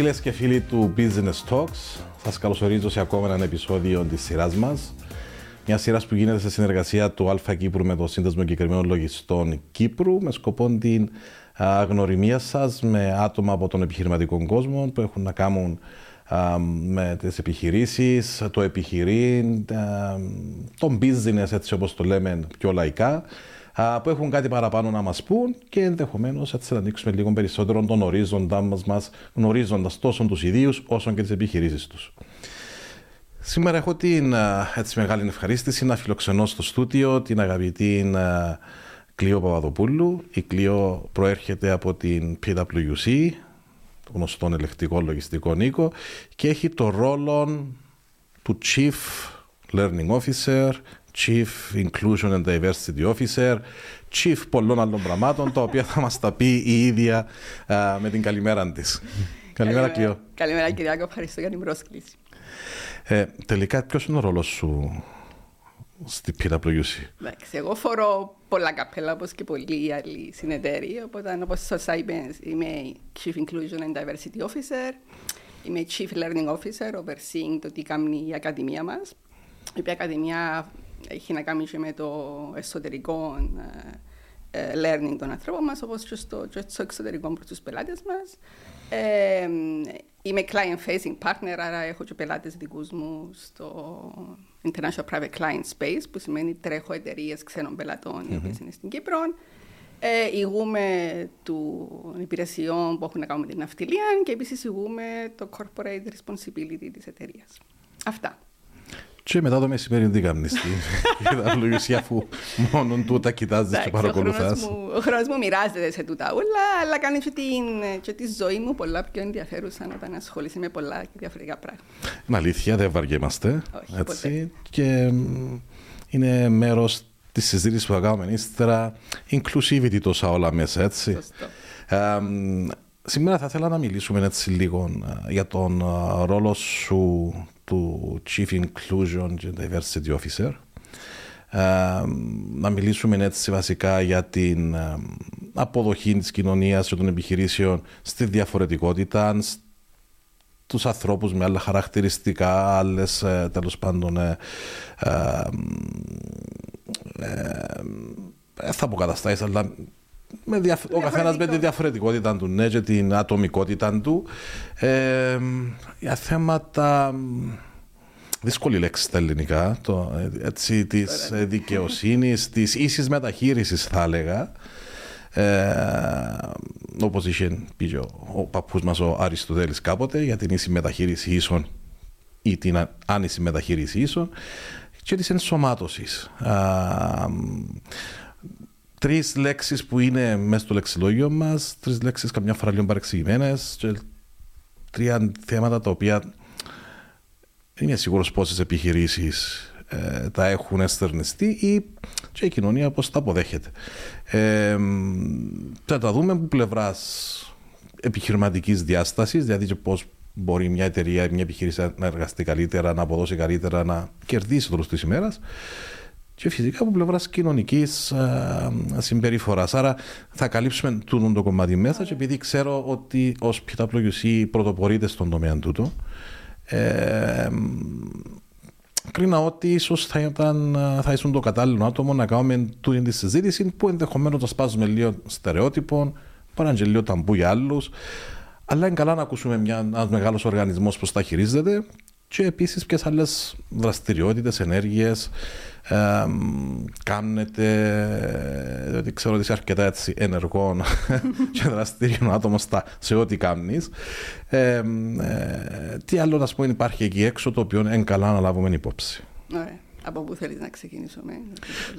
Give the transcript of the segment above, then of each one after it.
Φίλες και φίλοι του Business Talks, σας καλωσορίζω σε ακόμα ένα επεισόδιο της σειράς μας. Μια σειράς που γίνεται σε συνεργασία του ΑΛΦΑ Κύπρου με το Σύνδεσμο Εγκεκριμένων Λογιστών Κύπρου με σκοπό την γνωριμία σας με άτομα από τον επιχειρηματικό κόσμο που έχουν να κάνουν με τις επιχειρήσεις, το επιχειρήν, τον business έτσι όπως το λέμε πιο λαϊκά που έχουν κάτι παραπάνω να μας πούν και ενδεχομένως έτσι να ανοίξουμε λίγο περισσότερο τον ορίζοντά μας, μας γνωρίζοντας τόσο τους ιδίους όσο και τις επιχειρήσεις τους. Σήμερα έχω την έτσι, μεγάλη ευχαρίστηση να φιλοξενώ στο στούτιο την αγαπητή Κλείο Παπαδοπούλου. Η Κλείο προέρχεται από την PwC, γνωστό ελεκτικό λογιστικό οίκο και έχει το ρόλο του Chief Learning Officer, Chief Inclusion and Diversity Officer, Chief πολλών άλλων πραγμάτων, τα οποία θα μας τα πει η ίδια με την καλημέρα της. Καλημέρα, Κλειό. Καλημέρα, Κυριάκο. Ευχαριστώ για την πρόσκληση. Ε, τελικά, ποιος είναι ο ρόλος σου στη PwC. Εντάξει, εγώ φορώ πολλά καπέλα όπως και πολλοί άλλοι συνεταίροι, οπότε όπως σας είπα είμαι Chief Inclusion and Diversity Officer, είμαι Chief Learning Officer, overseeing το τι κάνει η Ακαδημία μας. Η οποία Ακαδημία έχει να κάνει και με το εσωτερικό ε, ε, learning των ανθρώπων μας, όπως και στο, και στο εξωτερικό προς τους πελάτες μας. Ε, είμαι client facing partner, άρα έχω και πελάτες δικούς μου στο International Private Client Space, που σημαίνει τρέχω εταιρείες ξένων πελατών, mm-hmm. οι οποίες είναι στην Κύπρο. Ε, ηγούμε των υπηρεσιών που έχουν να κάνουν με την ναυτιλία και επίσης ηγούμε το corporate responsibility της εταιρείας. Αυτά. Και μετά το μεσημέρι τι κάνεις στην αφού μόνο τούτα κοιτάζεις και παρακολουθάς. Ο χρόνος μου μοιράζεται σε τούτα όλα, αλλά κάνεις και, την, και τη ζωή μου πολλά πιο ενδιαφέρουσα όταν ασχολείσαι με πολλά και διαφορετικά πράγματα. Είναι αλήθεια, δεν βαριέμαστε. έτσι, Και είναι μέρος της συζήτησης που θα κάνουμε ύστερα, inclusivity τόσα όλα μέσα, έτσι. σήμερα θα ήθελα να μιλήσουμε έτσι λίγο ε, για τον ε, ρόλο σου του Chief Inclusion and Diversity Officer. Ε, να μιλήσουμε έτσι βασικά για την ε, αποδοχή της κοινωνίας και των επιχειρήσεων στη διαφορετικότητα, τους ανθρώπους με άλλα χαρακτηριστικά, άλλες ε, τέλος πάντων ε, ε, θα αποκαταστάσεις, αλλά με διαφ... ο καθένας με τη διαφορετικότητα του, ναι, και την ατομικότητα του. Ε, για θέματα. Δύσκολη λέξη στα ελληνικά, το, έτσι, της δικαιοσύνης, της ίσης μεταχείρισης θα έλεγα. Ε, όπως είχε πει ο, ο παππούς μας ο Αριστοτέλης κάποτε για την ίση μεταχείριση ίσων ή την άνηση μεταχείριση ίσων και της ενσωμάτωσης τρεις λέξεις που είναι μέσα στο λεξιλόγιο μας, τρεις λέξεις καμιά φορά λίγο παρεξηγημένες, τρία θέματα τα οποία δεν είμαι σίγουρος πόσες επιχειρήσεις ε, τα έχουν εστερνιστεί ή και η κοινωνία πώς τα αποδέχεται. Ε, θα τα δούμε από πλευράς επιχειρηματικής διάστασης, δηλαδή πώς μπορεί μια εταιρεία, μια επιχείρηση να εργαστεί καλύτερα, να αποδώσει καλύτερα, να κερδίσει το της ημέρας και φυσικά από πλευράς κοινωνικής ε, συμπεριφοράς. Άρα θα καλύψουμε τούτο το κομμάτι μέσα και επειδή ξέρω ότι ως PwC πρωτοπορείτε στον τομέα τούτο, ε, κρίνα ότι ίσως θα, ήταν, θα ήσουν το κατάλληλο άτομο να κάνουμε τούτη τη συζήτηση που ενδεχομένως θα σπάζουμε λίγο στερεότυπων, πάνε και λίγο ταμπού για άλλους. Αλλά είναι καλά να ακούσουμε ένας μεγάλος οργανισμός πώς τα χειρίζεται και επίσης ποιες άλλες δραστηριότητες, ενέργειες ε, κάνετε, διότι ξέρω ότι είσαι αρκετά έτσι ενεργό και δραστήριο άτομο σε ό,τι κάνεις. Ε, τι άλλο να πούμε υπάρχει εκεί έξω το οποίο είναι καλά να λάβουμε υπόψη; Ωραία. Από πού θέλεις να ξεκινήσουμε;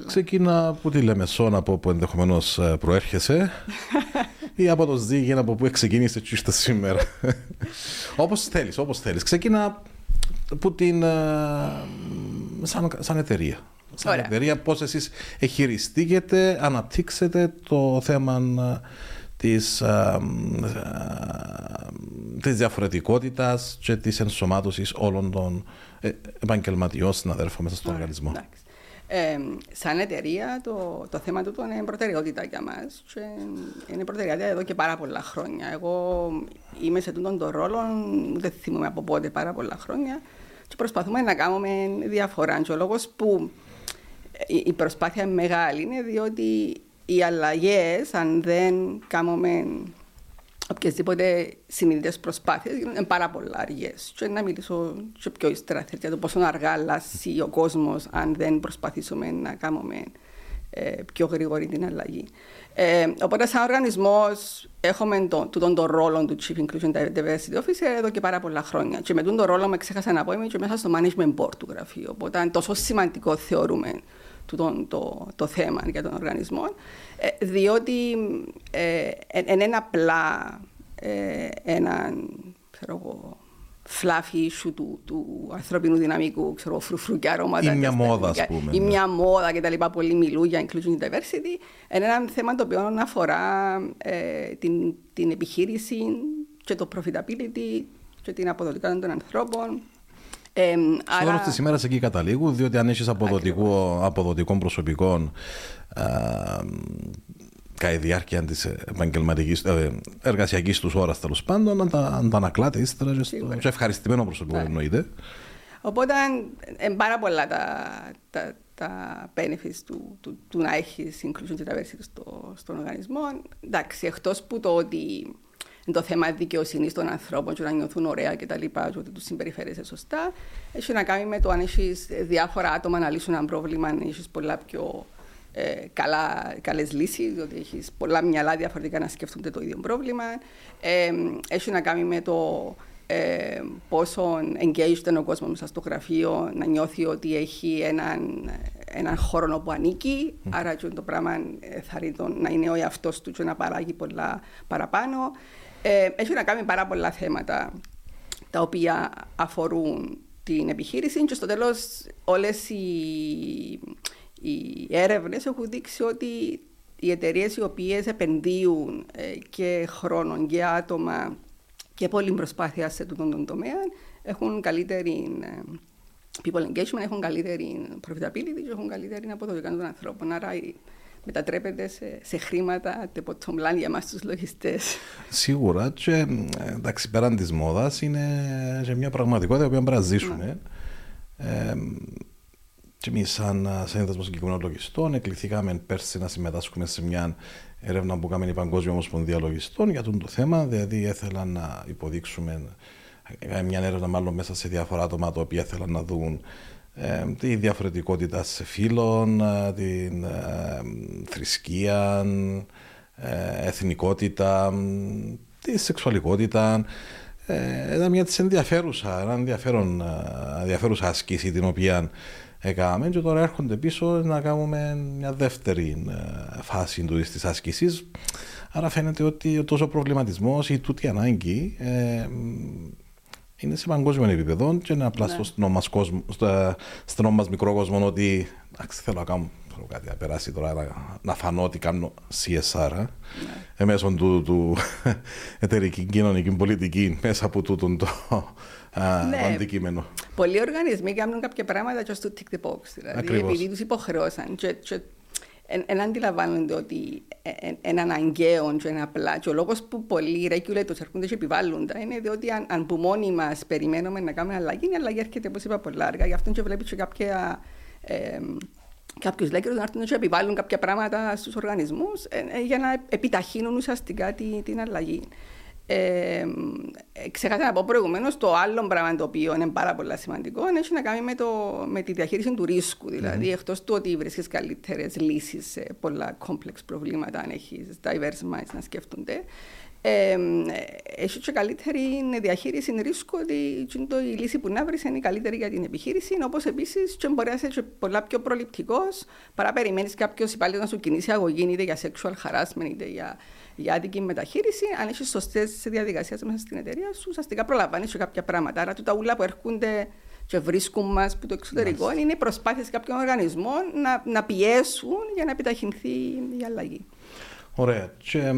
Ξεκίνα από τη Λεμεσόν από που ενδεχομένως ε, προέρχεσαι ή από το Ζήγεν από που ξεκίνησε και είστε σήμερα. όπως θέλεις, όπως θέλεις. Ξεκίνα από την, σαν, σαν εταιρεία σαν Ωραία. εταιρεία, πώς εσείς εχειριστήκετε, αναπτύξετε το θέμα ε, της, ε, ε, της διαφορετικότητας και της ενσωμάτωσης όλων των επαγγελματιών συναδέλφων μέσα στον οργανισμό. Ε, σαν εταιρεία το, το θέμα του είναι προτεραιότητα για μας. είναι προτεραιότητα εδώ και πάρα πολλά χρόνια. Εγώ είμαι σε τούτον τον ρόλο, δεν θυμούμαι από πότε πάρα πολλά χρόνια και προσπαθούμε να κάνουμε διαφορά. Και ο λόγος που η προσπάθεια είναι μεγάλη είναι διότι οι αλλαγές, αν δεν κάνουμε οποιασδήποτε συνειδητές προσπάθειες είναι πάρα πολλά αργές. Και να μιλήσω και πιο ύστερα για το πόσο αργά αλλάζει ο κόσμος αν δεν προσπαθήσουμε να κάνουμε ε, πιο γρήγορη την αλλαγή. Ε, οπότε, σαν οργανισμός, έχουμε τον το, το ρόλο του Chief Inclusion Diversity Officer εδώ και πάρα πολλά χρόνια. Και με τον το ρόλο με ξέχασα να πω είμαι και μέσα στο management board του γραφείου. Οπότε, είναι τόσο σημαντικό θεωρούμε το, το, το θέμα για τον οργανισμό. Ε, διότι δεν είναι απλά ε, έναν φλάφι issue του, του ανθρώπινου δυναμικού, ξέρω, φρουφρού και αρώματα. Ή μια μόδα, ας πούμε. Ή ναι. μια μόδα και τα λοιπά. Πολλοί μιλούν για inclusion diversity. Είναι ένα θέμα το οποίο αφορά ε, την, την επιχείρηση και το profitability και την αποδοτικότητα των ανθρώπων. Ε, Στο άρα... της ημέρας εκεί καταλήγουν, διότι αν έχεις αποδοτικό, αποδοτικό προσωπικό ε, κατά τη διάρκεια της επαγγελματικής, ε, εργασιακής τους ώρας τέλος πάντων, να τα, να τα ανακλάτε ύστερα και στο ευχαριστημένο προσωπικό ναι. εννοείται. Οπότε είναι πάρα πολλά τα, τα, τα benefits του, του, του να έχει inclusion και diversity στο, στον οργανισμό. Εντάξει, εκτός που το ότι το θέμα δικαιοσύνης των ανθρώπων και να νιώθουν ωραία και τα λοιπά, και ότι τους συμπεριφέρεσαι σωστά, έχει να κάνει με το αν έχεις διάφορα άτομα να λύσουν ένα πρόβλημα, αν έχεις πολλά πιο ε, καλά, καλές λύσεις, διότι έχεις πολλά μυαλά διαφορετικά να σκεφτούνται το ίδιο πρόβλημα. Ε, έχει να κάνει με το ε, πόσο engaged είναι ο κόσμος μέσα στο γραφείο, να νιώθει ότι έχει έναν, έναν χώρο όπου ανήκει. Mm. Άρα το πράγμα θα τον, να είναι ο εαυτός του και να παράγει πολλά παραπάνω. Ε, έχει να κάνει πάρα πολλά θέματα τα οποία αφορούν την επιχείρηση και στο τέλος όλες οι, οι έρευνες έχουν δείξει ότι οι εταιρείες οι οποίες επενδύουν ε, και χρόνο και άτομα και πολλή προσπάθεια σε αυτόν τον τομέα έχουν καλύτερη ε, people engagement, έχουν καλύτερη profitability και έχουν καλύτερη αποδοτικότητα των ανθρώπων. Άρα μετατρέπεται σε, σε χρήματα τεποτομλάν για εμάς τους λογιστές. Σίγουρα και εντάξει πέραν της μόδας είναι σε μια πραγματικότητα που πρέπει να ζήσουμε. Ε, και εμείς, σαν σύνδεσμο συγκεκριμένων λογιστών, εκληθήκαμε πέρσι να συμμετάσχουμε σε μια έρευνα που κάνουμε η Παγκόσμια Ομοσπονδία Λογιστών για το θέμα. Δηλαδή, ήθελα να υποδείξουμε μια έρευνα, μάλλον μέσα σε διάφορα άτομα τα οποία ήθελαν να δουν ε, τη διαφορετικότητα σε φύλων, ε, την ε, θρησκεία, ε, εθνικότητα, τη σεξουαλικότητα. Ε, ήταν μια της ενδιαφέρουσα, ένα ενδιαφέρον, ενδιαφέρουσα ασκήση την οποία έκαναμε και τώρα έρχονται πίσω να κάνουμε μια δεύτερη φάση του της άσκησης. Άρα φαίνεται ότι τόσο προβληματισμός ή τούτη ανάγκη είναι σε παγκόσμιο επίπεδο και είναι απλά ναι. στο στενό μας, κόσμο, στο μας μικρό κόσμο ότι εντάξει, θέλω να κάνω κάτι να περάσει τώρα να, να φανώ ότι κάνω CSR ναι. εμέσω του, του εταιρική κοινωνική πολιτική μέσα από τούτο το, ναι. αντικείμενο. Πολλοί οργανισμοί κάνουν κάποια πράγματα και στο tick the box. Δηλαδή, Ακριβώς. επειδή τους υποχρεώσαν. Και, και δεν αντιλαμβάνονται ότι είναι αναγκαίο και είναι απλά. Και ο λόγος που πολλοί regulators έρχονται και επιβάλλουν τα είναι διότι αν, αν που μόνοι μας περιμένουμε να κάνουμε αλλαγή, η αλλαγή έρχεται, όπως είπα, πολλά αργά. Γι' αυτό και βλέπεις και κάποια. Ε, Κάποιους λέκρου να έρθουν και επιβάλλουν κάποια πράγματα στους οργανισμούς ε, ε, για να επιταχύνουν ουσιαστικά την, την αλλαγή. Ε, ξεχάσα να πω προηγουμένως το άλλο πράγμα το οποίο είναι πάρα πολύ σημαντικό έχει να κάνει με, το, με τη διαχείριση του ρίσκου. Δηλαδή, mm-hmm. εκτός του ότι βρίσκεις καλύτερες λύσεις σε πολλά complex προβλήματα, αν έχει diverse minds να σκέφτονται, ε, έχει και καλύτερη διαχείριση ρίσκου ότι η λύση που να βρεις είναι η καλύτερη για την επιχείρηση. Όπως επίσης και μπορεί να είσαι πολλά πιο προληπτικός παρά περιμένεις κάποιος υπάλληλος να σου κινήσει αγωγή είτε για sexual harassment είτε για για άδικη μεταχείριση, αν έχει σωστές διαδικασίες μέσα στην εταιρεία σου, ουσιαστικά προλαμβάνεις και κάποια πράγματα. Άρα, τα ούλα που έρχονται και βρίσκουν μας από το εξωτερικό yes. είναι προσπάθειες κάποιων οργανισμών να, να πιέσουν για να επιταχυνθεί η αλλαγή. Ωραία. Και,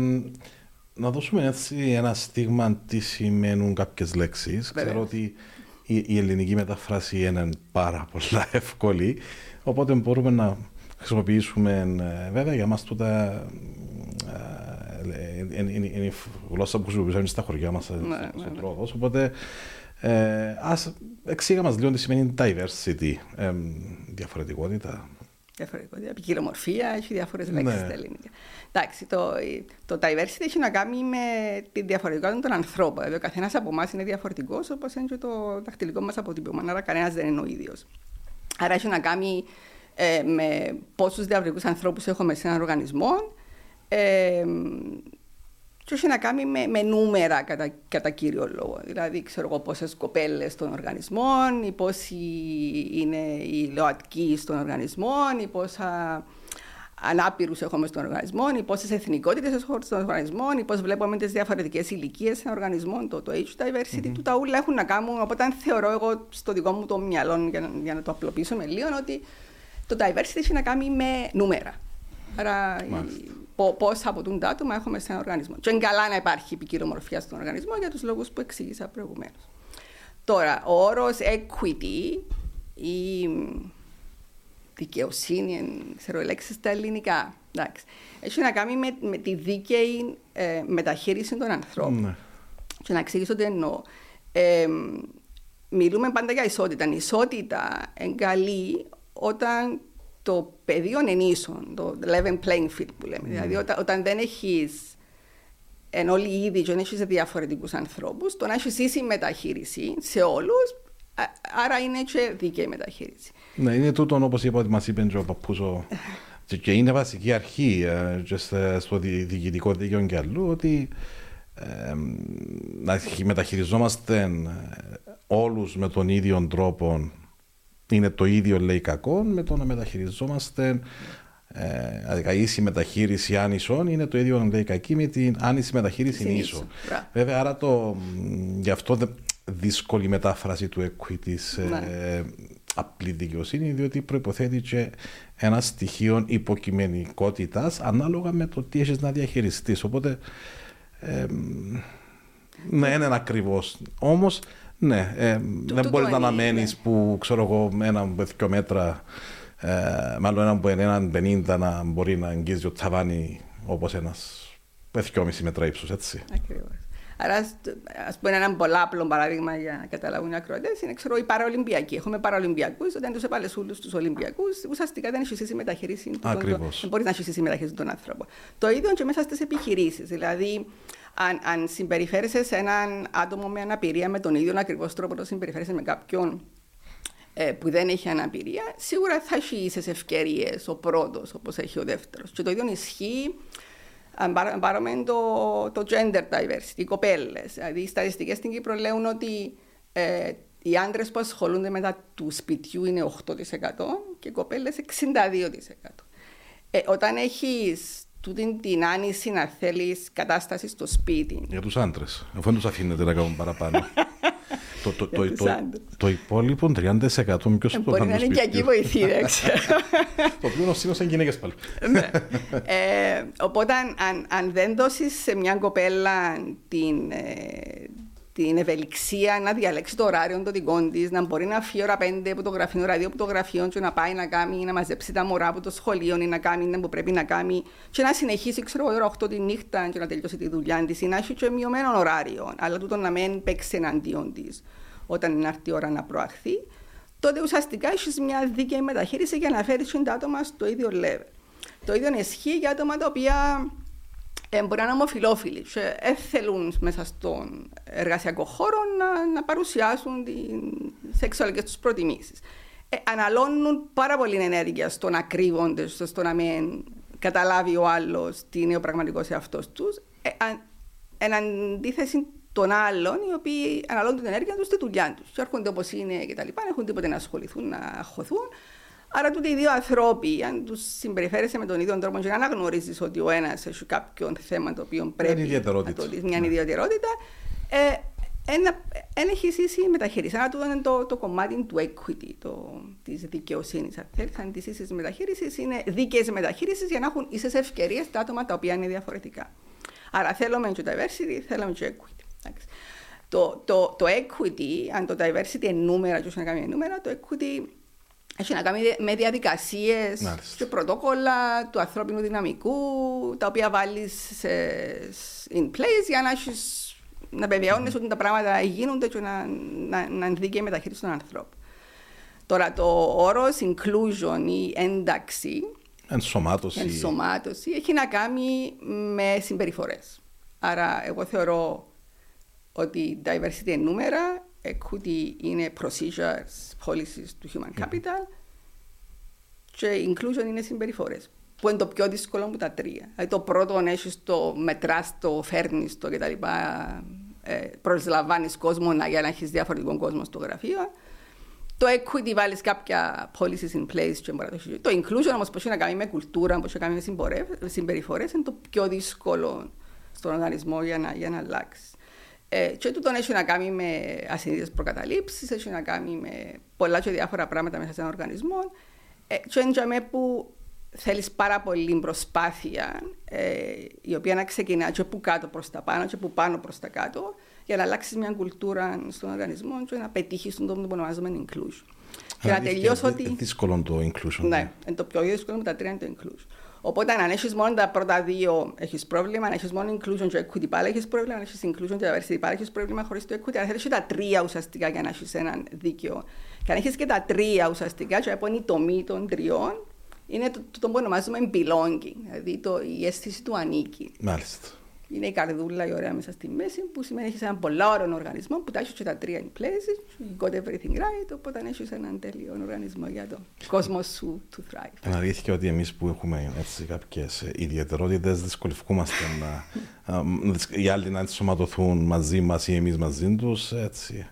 να δώσουμε έτσι ένα στίγμα τι σημαίνουν κάποιες λέξεις. Ξέρω ότι η, η ελληνική μεταφράση είναι πάρα πολλά εύκολη. Οπότε μπορούμε να χρησιμοποιήσουμε, ε, βέβαια για μας τούτα ε, είναι η γλώσσα που χρησιμοποιούσαμε στα χωριά μας ναι, ναι, ναι. Οπότε ε, ας εξήγα μας λίγο τι σημαίνει diversity, ε, διαφορετικότητα. Διαφορετικότητα, ποικιλομορφία, έχει διάφορες λέξεις στα ελληνικά. Εντάξει, το, το diversity έχει να κάνει με τη διαφορετικότητα των ανθρώπων. Δηλαδή, ο καθένας από εμάς είναι διαφορετικός, όπως είναι και το δαχτυλικό μας αποτύπωμα. Άρα, κανένας δεν είναι ο ίδιος. Άρα, έχει να κάνει ε, με πόσους διαφορετικού ανθρώπους έχουμε σε έναν οργανισμό. Ε, και έχει να κάνει με, με νούμερα κατά, κατά κύριο λόγο. Δηλαδή, ξέρω εγώ πόσες κοπέλες των οργανισμών, ή πόσοι είναι οι ΛΟΑΤΚΙ στον οργανισμό, ή πόσα ανάπηρους έχουμε στον οργανισμό, ή πόσες εθνικότητες έχουμε στον οργανισμό, ή πώς βλέπουμε τις διαφορετικές ηλικίες στον οργανισμό, το, το age diversity, mm-hmm. του τα ούλα έχουν να κάνουν. Οπότε, θεωρώ εγώ στο δικό μου το μυαλό, για, για να το απλοποιήσουμε λίγο, ότι το diversity έχει να κάνει με νούμερα. Άρα, πόσα από τον άτομα έχουμε σε ένα οργανισμό. Και είναι καλά να υπάρχει ποικιλομορφία στον οργανισμό για τους λόγους που εξήγησα προηγουμένως. Τώρα, ο όρος equity ή δικαιοσύνη, ξέρω λέξεις στα ελληνικά. Εντάξει. Έχει να κάνει με, με τη δίκαιη ε, μεταχείριση των ανθρώπων. Ναι. Και να εξηγήσω τι εννοώ. Ε, μιλούμε πάντα για ισότητα. Η ισότητα εγκαλεί όταν το πεδίο είναι ίσο, το level playing field που λέμε. Mm. Δηλαδή, όταν, όταν δεν έχεις εν όλοι ήδη και δεν έχεις διαφορετικούς ανθρώπους, το να έχεις ίση μεταχείριση σε όλους, άρα είναι και δίκαιη μεταχείριση. Ναι, είναι τούτο όπως είπα ότι μας είπε ο παππούς. και είναι βασική αρχή ε, και στο διοικητικό δίκαιο και αλλού ότι ε, να μεταχειριζόμαστε ε, όλους με τον ίδιο τρόπο είναι το ίδιο λέει κακό με το να μεταχειριζόμαστε ε, ίση μεταχείριση άνισων είναι το ίδιο λέει κακή με την άνηση μεταχείριση ίσο. Βέβαια, άρα το, γι' αυτό δύσκολη μετάφραση του equity σε ναι. απλή δικαιοσύνη, διότι προποθέτει και ένα στοιχείο υποκειμενικότητας ανάλογα με το τι έχεις να διαχειριστείς. Οπότε, ε, ναι, είναι ακριβώς. Όμως, ναι, ε, δεν μπορείς να αναμένεις ναι. που ξέρω εγώ ένα με δύο μέτρα, ε, μάλλον έναν που είναι έναν 50 να μπορεί να αγγίζει ο ταβάνι όπως ένας με δυόμιση μέτρα ύψος, έτσι. Ακριβώς. Άρα, ας πούμε, ένα πολύ απλό παράδειγμα για να καταλάβουν οι ακροατές είναι ξέρω, οι Παραολυμπιακοί. Έχουμε Παραολυμπιακούς, όταν τους έβαλε όλους τους Ολυμπιακούς, ουσιαστικά δεν έχεις ίση μεταχείριση. Ακριβώς. Δεν μπορείς να έχεις ίση μεταχείριση των ανθρώπων. Το ίδιο και μέσα στις επιχειρήσεις. Δηλαδή, αν, αν συμπεριφέρεσαι σε έναν άτομο με αναπηρία με τον ίδιο ακριβώς τρόπο που συμπεριφέρεσαι με κάποιον ε, που δεν έχει αναπηρία, σίγουρα θα έχει ίσες ευκαιρίες ο πρώτος όπως έχει ο δεύτερος. Και το ίδιο ισχύει αν πάρουμε το, το gender diversity, οι κοπέλες. Δηλαδή, οι στατιστικές στην Κύπρο λέγουν ότι ε, οι άντρες που ασχολούνται μετά του σπιτιού είναι 8% και οι κοπέλες 62%. Ε, όταν έχεις τούτη την άνηση να θέλεις κατάσταση στο σπίτι. Για τους άντρες, αφού δεν τους αφήνετε να κάνουν παραπάνω. το, το, το, το, το, υπόλοιπο 30% ποιο το Μπορεί να είναι και εκεί βοηθή, δεν ξέρω. το οποίο είναι σαν γυναίκες πάλι. ναι. ε, οπότε, αν, αν δεν δώσεις σε μια κοπέλα την, ε, την ευελιξία να διαλέξει το ωράριο των δικών της, να μπορεί να φύγει ώρα πέντε από το γραφείο, ώρα δύο από το γραφείο, και να πάει να κάνει, να μαζέψει τα μωρά από το σχολείο ή να κάνει να που πρέπει να κάνει, και να συνεχίσει, ξέρω ώρα 8 τη νύχτα και να τελειώσει τη δουλειά της, ή να έχει και μειωμένο ωράριο, αλλά τούτο να μην παίξει εναντίον της όταν είναι αυτή η ώρα να προαχθεί, τότε ουσιαστικά έχεις μια δίκαιη μεταχείριση για να φέρεις τα άτομα στο ίδιο level. Το ίδιο ισχύει για άτομα τα οποία ε, μπορεί να είναι ομοφυλόφιλοι και δεν θέλουν μέσα στον εργασιακό χώρο να, να παρουσιάσουν τι σεξουαλικές τους προτιμήσεις. Ε, αναλώνουν πάρα πολύ ενέργεια στο να κρύβονται, στο να μην καταλάβει ο άλλος τι είναι ο πραγματικός εαυτός τους. Ε, εν αντίθεση των άλλων, οι οποίοι αναλώνουν την ενέργεια τους στη δουλειά τους. Και έρχονται όπως είναι και τα λοιπά, δεν έχουν τίποτε να ασχοληθούν, να χωθούν. Άρα, τούτοι οι δύο ανθρώποι, αν τους συμπεριφέρεσαι με τον ίδιο τρόπο και να αναγνωρίζεις ότι ο ένας έχει κάποιο θέμα το οποίο πρέπει να το λύσεις, μια ναι. ιδιαιτερότητα, δεν έχει ίση μεταχείριση. Άρα, τούτο είναι το, το κομμάτι του equity, της δικαιοσύνης. Αν θέλεις, αν της ίσης μεταχείρισης είναι δίκαιες μεταχείρισης για να έχουν ίσες ευκαιρίες τα άτομα τα οποία είναι διαφορετικά. Άρα, θέλουμε και diversity, θέλουμε και equity. Το, το, το equity, αν το diversity είναι νούμερα και όχι να κάνει νούμερα, το equity έχει να κάνει με διαδικασίες και πρωτόκολλα του ανθρώπινου δυναμικού, τα οποία βάλεις in place για να έχεις να βεβαιώνεις ότι τα πράγματα γίνονται και να, να, να είναι δίκαιη μεταχείρισης των ανθρώπων. Τώρα το όρος inclusion ή ένταξη, ενσωμάτωση. ενσωμάτωση έχει να κάνει με συμπεριφορές. Άρα εγώ θεωρώ ότι diversity είναι νούμερα, equity είναι procedures, policies του human capital και inclusion είναι συμπεριφορές. Που είναι το πιο δύσκολο από τα τρία. Δηλαδή το πρώτο έχεις το μετράς, το φέρνεις το κτλ ε, προσλαμβάνεις κόσμο για να έχεις διαφορετικό κόσμος στο γραφείο. Το equity βάλεις κάποια policies in place και μπορεί να το Το inclusion όμως που έχει να κάνει με κουλτούρα, που έχει να κάνει με συμπεριφορές, είναι το πιο δύσκολο στον οργανισμό για να, για να αλλάξεις. Ε, και τούτο έχει να κάνει με ασυνείδητε προκαταλήψεις, έχει να κάνει με πολλά και διάφορα πράγματα μέσα σε έναν οργανισμό. Ε, και είναι που θέλεις πάρα πολύ προσπάθεια ε, η οποία να ξεκινά και από κάτω προς τα πάνω και από πάνω προς τα κάτω για να αλλάξεις μια κουλτούρα στον οργανισμό και να πετύχεις στον τόπο που ονομάζουμε inclusion. Και να τελειώσω ότι... Είναι δύσκολο το inclusion. Ναι, ναι, είναι το πιο δύσκολο με τα τρία είναι το inclusion. Οπότε αν έχεις μόνο τα πρώτα δύο έχεις πρόβλημα, αν έχεις μόνο inclusion και equity πάλι έχεις πρόβλημα, αν έχεις inclusion και diversity πάλι έχεις πρόβλημα χωρίς το equity. Αν θέλεις τα τρία ουσιαστικά για να έχεις έναν δίκαιο. Και αν έχεις και τα τρία ουσιαστικά, και από είναι η τομή των τριών, είναι το, το, το που ονομάζουμε belonging, δηλαδή το, η αίσθηση του ανήκει. Μάλιστα. Είναι η καρδούλα η ωραία μέσα στη μέση, που σημαίνει έχεις έναν πολλά ωραίο οργανισμό που τα έχεις και τα τρία in place, you got everything right, οπότε έχεις έναν τέλειο οργανισμό για τον κόσμο σου to thrive. Είναι αλήθεια ότι εμείς που έχουμε κάποιες ιδιαιτερότητες δυσκολευόμαστε να, οι άλλοι να ενσωματωθούν μαζί μας ή εμείς μαζί τους. Έτσι.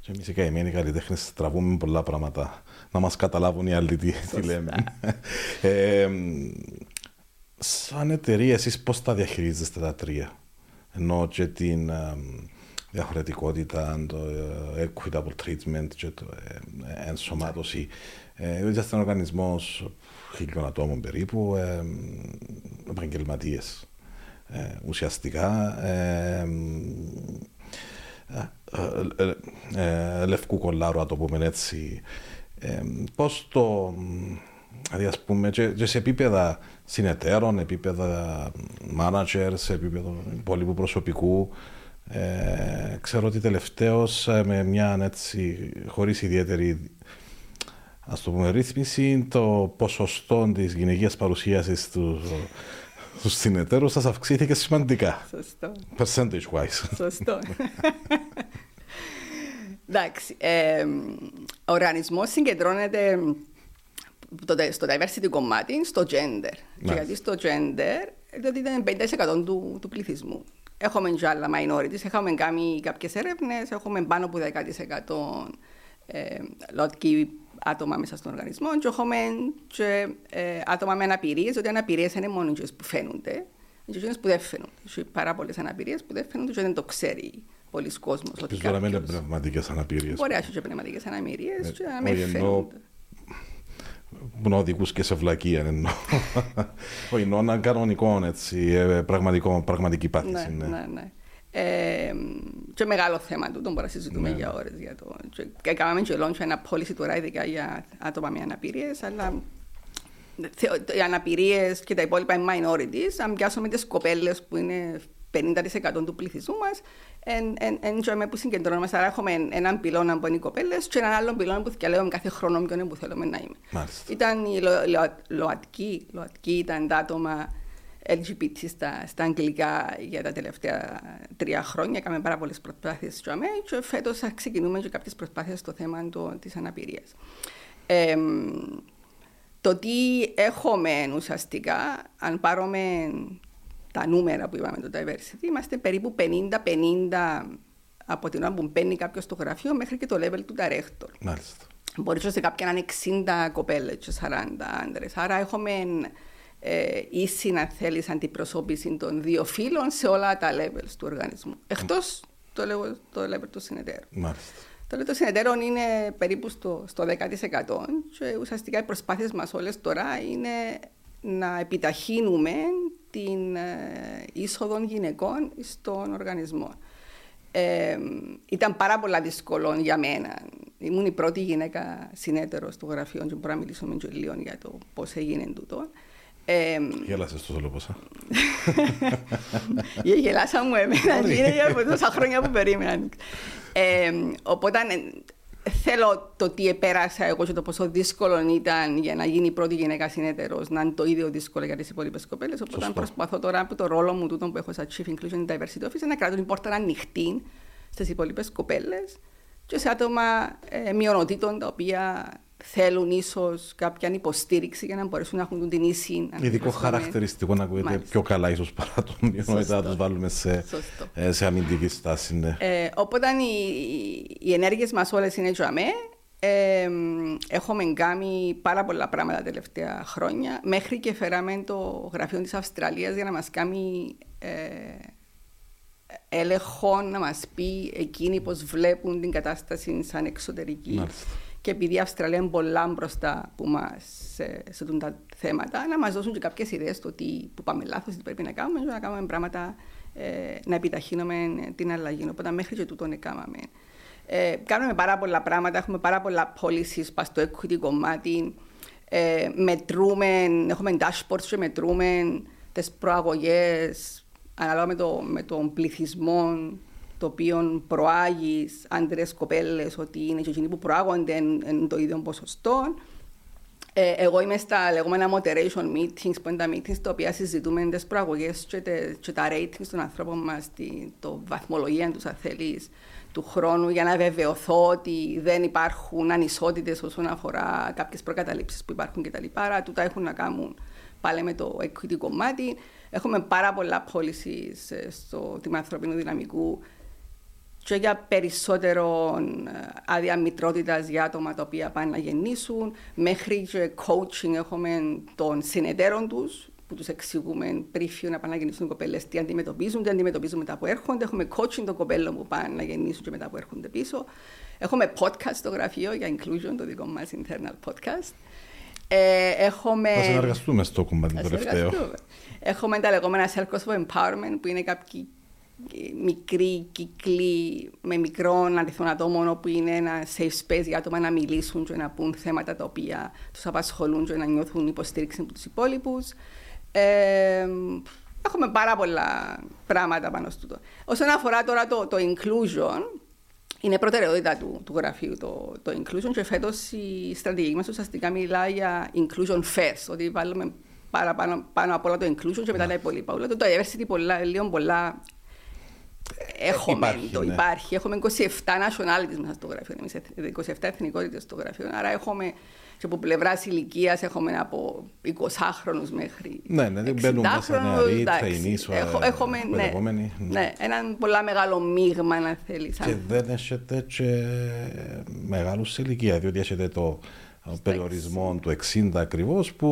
Και εμείς οι καημένοι καλλιτέχνες τραβούμε πολλά πράγματα να μας καταλάβουν οι άλλοι τι, τι λέμε. ε, σαν εταιρεία, εσείς πώς τα διαχειρίζεστε τα τρία; Ενώ και την ε, διαφορετικότητα, το ε, equitable treatment και το ε, ενσωμάτωση. Ε, είσαστε ένα οργανισμός χίλιων ατόμων περίπου, ε, επαγγελματίες. Ε, ουσιαστικά ε, ε, λευκού κολλάρου, να το πούμε έτσι, ε, πώς το, δηλαδή ας πούμε και, και σε επίπεδα συνεταίρων, επίπεδα managers, σε επίπεδο υπόλοιπου προσωπικού, ε, ξέρω ότι τελευταίως ε, με μια έτσι χωρίς ιδιαίτερη ας το πούμε ρύθμιση το ποσοστό της γυναικείας παρουσίασης του στους συνεταίρους σας αυξήθηκε σημαντικά. Σωστό. Percentage wise. Σωστό. Εντάξει. Ε, ο οργανισμός συγκεντρώνεται στο diversity κομμάτι, στο gender. Και γιατί στο gender, διότι είναι 50% του, του πληθυσμού. Έχουμε και άλλα minorities, έχουμε κάνει κάποιες έρευνες, έχουμε πάνω από 10% ε, λότκι άτομα μέσα στον οργανισμό και έχουμε και, ε, άτομα με αναπηρίες, ότι οι αναπηρίες είναι μόνο που φαίνονται, και που δεν φαίνονται. Έχει πάρα πολλές αναπηρίες που δεν φαίνονται και δεν το ξέρει πολλοί κόσμος. Ότι τώρα με πνευματικές αναπηρίες. Μπορεί να έχει πνευματικές αναπηρίες και να μην φαίνονται. Που να οδηγούς και σε βλακία εννοώ. Όχι, εννοώ έναν κανονικό, έτσι, ε, πραγματικό, πραγματική πάθηση. Ναι, ναι, ναι. Ε, και μεγάλο θέμα του, τον μπορούμε να συζητούμε ναι. για ώρες. Για το, και, και κάναμε και launch ένα policy τώρα ειδικά για άτομα με αναπηρίες, αλλά οι αναπηρίες και τα υπόλοιπα είναι minorities, αν πιάσουμε τις κοπέλες που είναι 50% του πληθυσμού μας, εν, εν, που συγκεντρώνουμε. Άρα έχουμε έναν πυλώνα που είναι οι κοπέλες και έναν άλλο πυλώνα που διαλέγουμε κάθε χρόνο ποιον που θέλουμε να είμαι. Μάλιστα. Ήταν οι ΛΟΑΤΚΙ, ΛΟΑΤΚΙ ήταν τα άτομα LGBT στα, στα αγγλικά για τα τελευταία τρία χρόνια. Έκαμε πάρα πολλές προσπάθειες στο ΑΜΕ και φέτος ξεκινούμε και κάποιες προσπάθειες στο θέμα της αναπηρίας. Ε, το τι έχουμε ουσιαστικά, αν πάρουμε τα νούμερα που είπαμε το diversity, είμαστε περίπου 50-50 από την ώρα που μπαίνει κάποιος στο γραφείο μέχρι και το level του director. Μάλιστα. Μπορεί σε κάποια να είναι 60 κοπέλες και 40 άντρες. Άρα έχουμε ε, ίση, να θέλεις, αντιπροσώπηση των δύο φύλων σε όλα τα levels του οργανισμού. Εκτός το, το level του συνεταίρου. Μάλιστα. Το level των συνεταίρων είναι περίπου στο, στο 10% και ουσιαστικά οι προσπάθειες μας όλες τώρα είναι να επιταχύνουμε την ε, είσοδο γυναικών στον οργανισμό. Ε, ήταν πάρα πολλά δύσκολο για μένα. Ήμουν η πρώτη γυναίκα συνέτερο του γραφείου και μπορώ να μιλήσουμε και λίγο για το πώς έγινε τούτο. Ε, Γέλασες τόσο λόπωσα. Γελάσα μου εμένα, είναι για τόσα χρόνια που περίμενα. Ε, οπότε θέλω το τι επέρασα εγώ και το πόσο δύσκολο ήταν για να γίνει η πρώτη γυναίκα συνέτερος να είναι το ίδιο δύσκολο για τις υπόλοιπες κοπέλες. Οπότε Σωστό. προσπαθώ τώρα από το ρόλο μου τούτο που έχω σαν Chief Inclusion and Diversity Officer να κρατώ την πόρτα ανοιχτή στις υπόλοιπες κοπέλες και σε άτομα ε, μειονοτήτων τα οποία θέλουν ίσως κάποια υποστήριξη για να μπορέσουν να έχουν την ίση. Ειδικό χαρακτηριστικό να ακούγεται πιο καλά, ίσως παρά το μειονότητα να τους βάλουμε σε, ε, σε αμυντική στάση. Ναι. Ε, οπότε οι, οι ενέργειες μας όλες είναι τζαμέ. Ε, έχουμε κάνει πάρα πολλά πράγματα τα τελευταία χρόνια. Μέχρι και φέραμε το γραφείο της Αυστραλίας για να μας κάνει ε, έλεγχο, να μας πει εκείνοι πώς βλέπουν την κατάσταση σαν εξωτερική. Μάλιστα και επειδή η Αυστραλία είναι πολλά μπροστά που μας σε, σε τα θέματα, να μας δώσουν και κάποιες ιδέες στο τι που πάμε λάθος, τι πρέπει να κάνουμε, να κάνουμε πράγματα ε, να επιταχύνουμε την αλλαγή. Οπότε μέχρι και τούτο έκαναμε. Ε, κάνουμε πάρα πολλά πράγματα, έχουμε πάρα πολλά policies πας στο equity κομμάτι. Ε, μετρούμε, έχουμε dashboards και μετρούμε τις προαγωγές ανάλογα με, το, με τον πληθυσμό το οποίο προάγει άντρε, κοπέλες, ότι είναι και εκείνοι που προάγονται εν, το ίδιο ποσοστό. Ε, εγώ είμαι στα λεγόμενα moderation meetings, που είναι τα meetings τα οποία συζητούμε τι προαγωγές και, και, τα ratings των ανθρώπων μας, το βαθμολογία τους, αν θέλεις, του χρόνου, για να βεβαιωθώ ότι δεν υπάρχουν ανισότητες όσον αφορά κάποιες προκαταλήψεις που υπάρχουν κτλ. Τούτα έχουν να κάνουν πάλι με το equity κομμάτι. Έχουμε πάρα πολλά policies ε, στο τμήμα ανθρωπίνου δυναμικού και για περισσότερο ε, άδεια μητρότητας για άτομα τα οποία πάνε να γεννήσουν, μέχρι και coaching έχουμε των συνεταίρων τους, που τους εξηγούμε πριν να πάνε να γεννήσουν οι κοπέλες τι αντιμετωπίζουν, τι αντιμετωπίζουν μετά που έρχονται. Έχουμε coaching των κοπέλων που πάνε να γεννήσουν και μετά που έρχονται πίσω. Έχουμε podcast στο γραφείο για inclusion, το δικό μας internal podcast. Ε, έχουμε... Θα συνεργαστούμε στο κομμάτι το τελευταίο. Έχουμε τα λεγόμενα circles of empowerment, που είναι κάποιοι μικρή κύκλη με μικρό αριθμό ατόμων όπου είναι ένα safe space για άτομα να μιλήσουν και να πούν θέματα τα οποία τους απασχολούν και να νιώθουν υποστήριξη από τους υπόλοιπους. Ε, έχουμε πάρα πολλά πράγματα πάνω στο το. Όσον αφορά τώρα το, το inclusion, είναι προτεραιότητα του, του γραφείου το, το inclusion και φέτος η στρατηγική μας ουσιαστικά μιλά για inclusion first, ότι βάλουμε πάνω, πάνω απ' όλα το inclusion και μετά τα υπόλοιπα. Το diversity πολλά, λίγο πολλά Έχουμε, υπάρχει, το ναι. υπάρχει. Έχουμε 27 nationalities μέσα στο γραφείο, 27 εθνικότητες στο γραφείο. Άρα έχουμε και από πλευράς ηλικίας έχουμε από 20χρονου μέχρι. Ναι, ναι, δεν μπαίνουν μέσα νεαροί, trainee, έχουμε ναι, ναι, ναι, έναν πολλά μεγάλο μείγμα, να θέλεις. Και δεν έχετε και μεγάλους σε ηλικία, διότι έχετε το περιορισμό του 60 ακριβώς που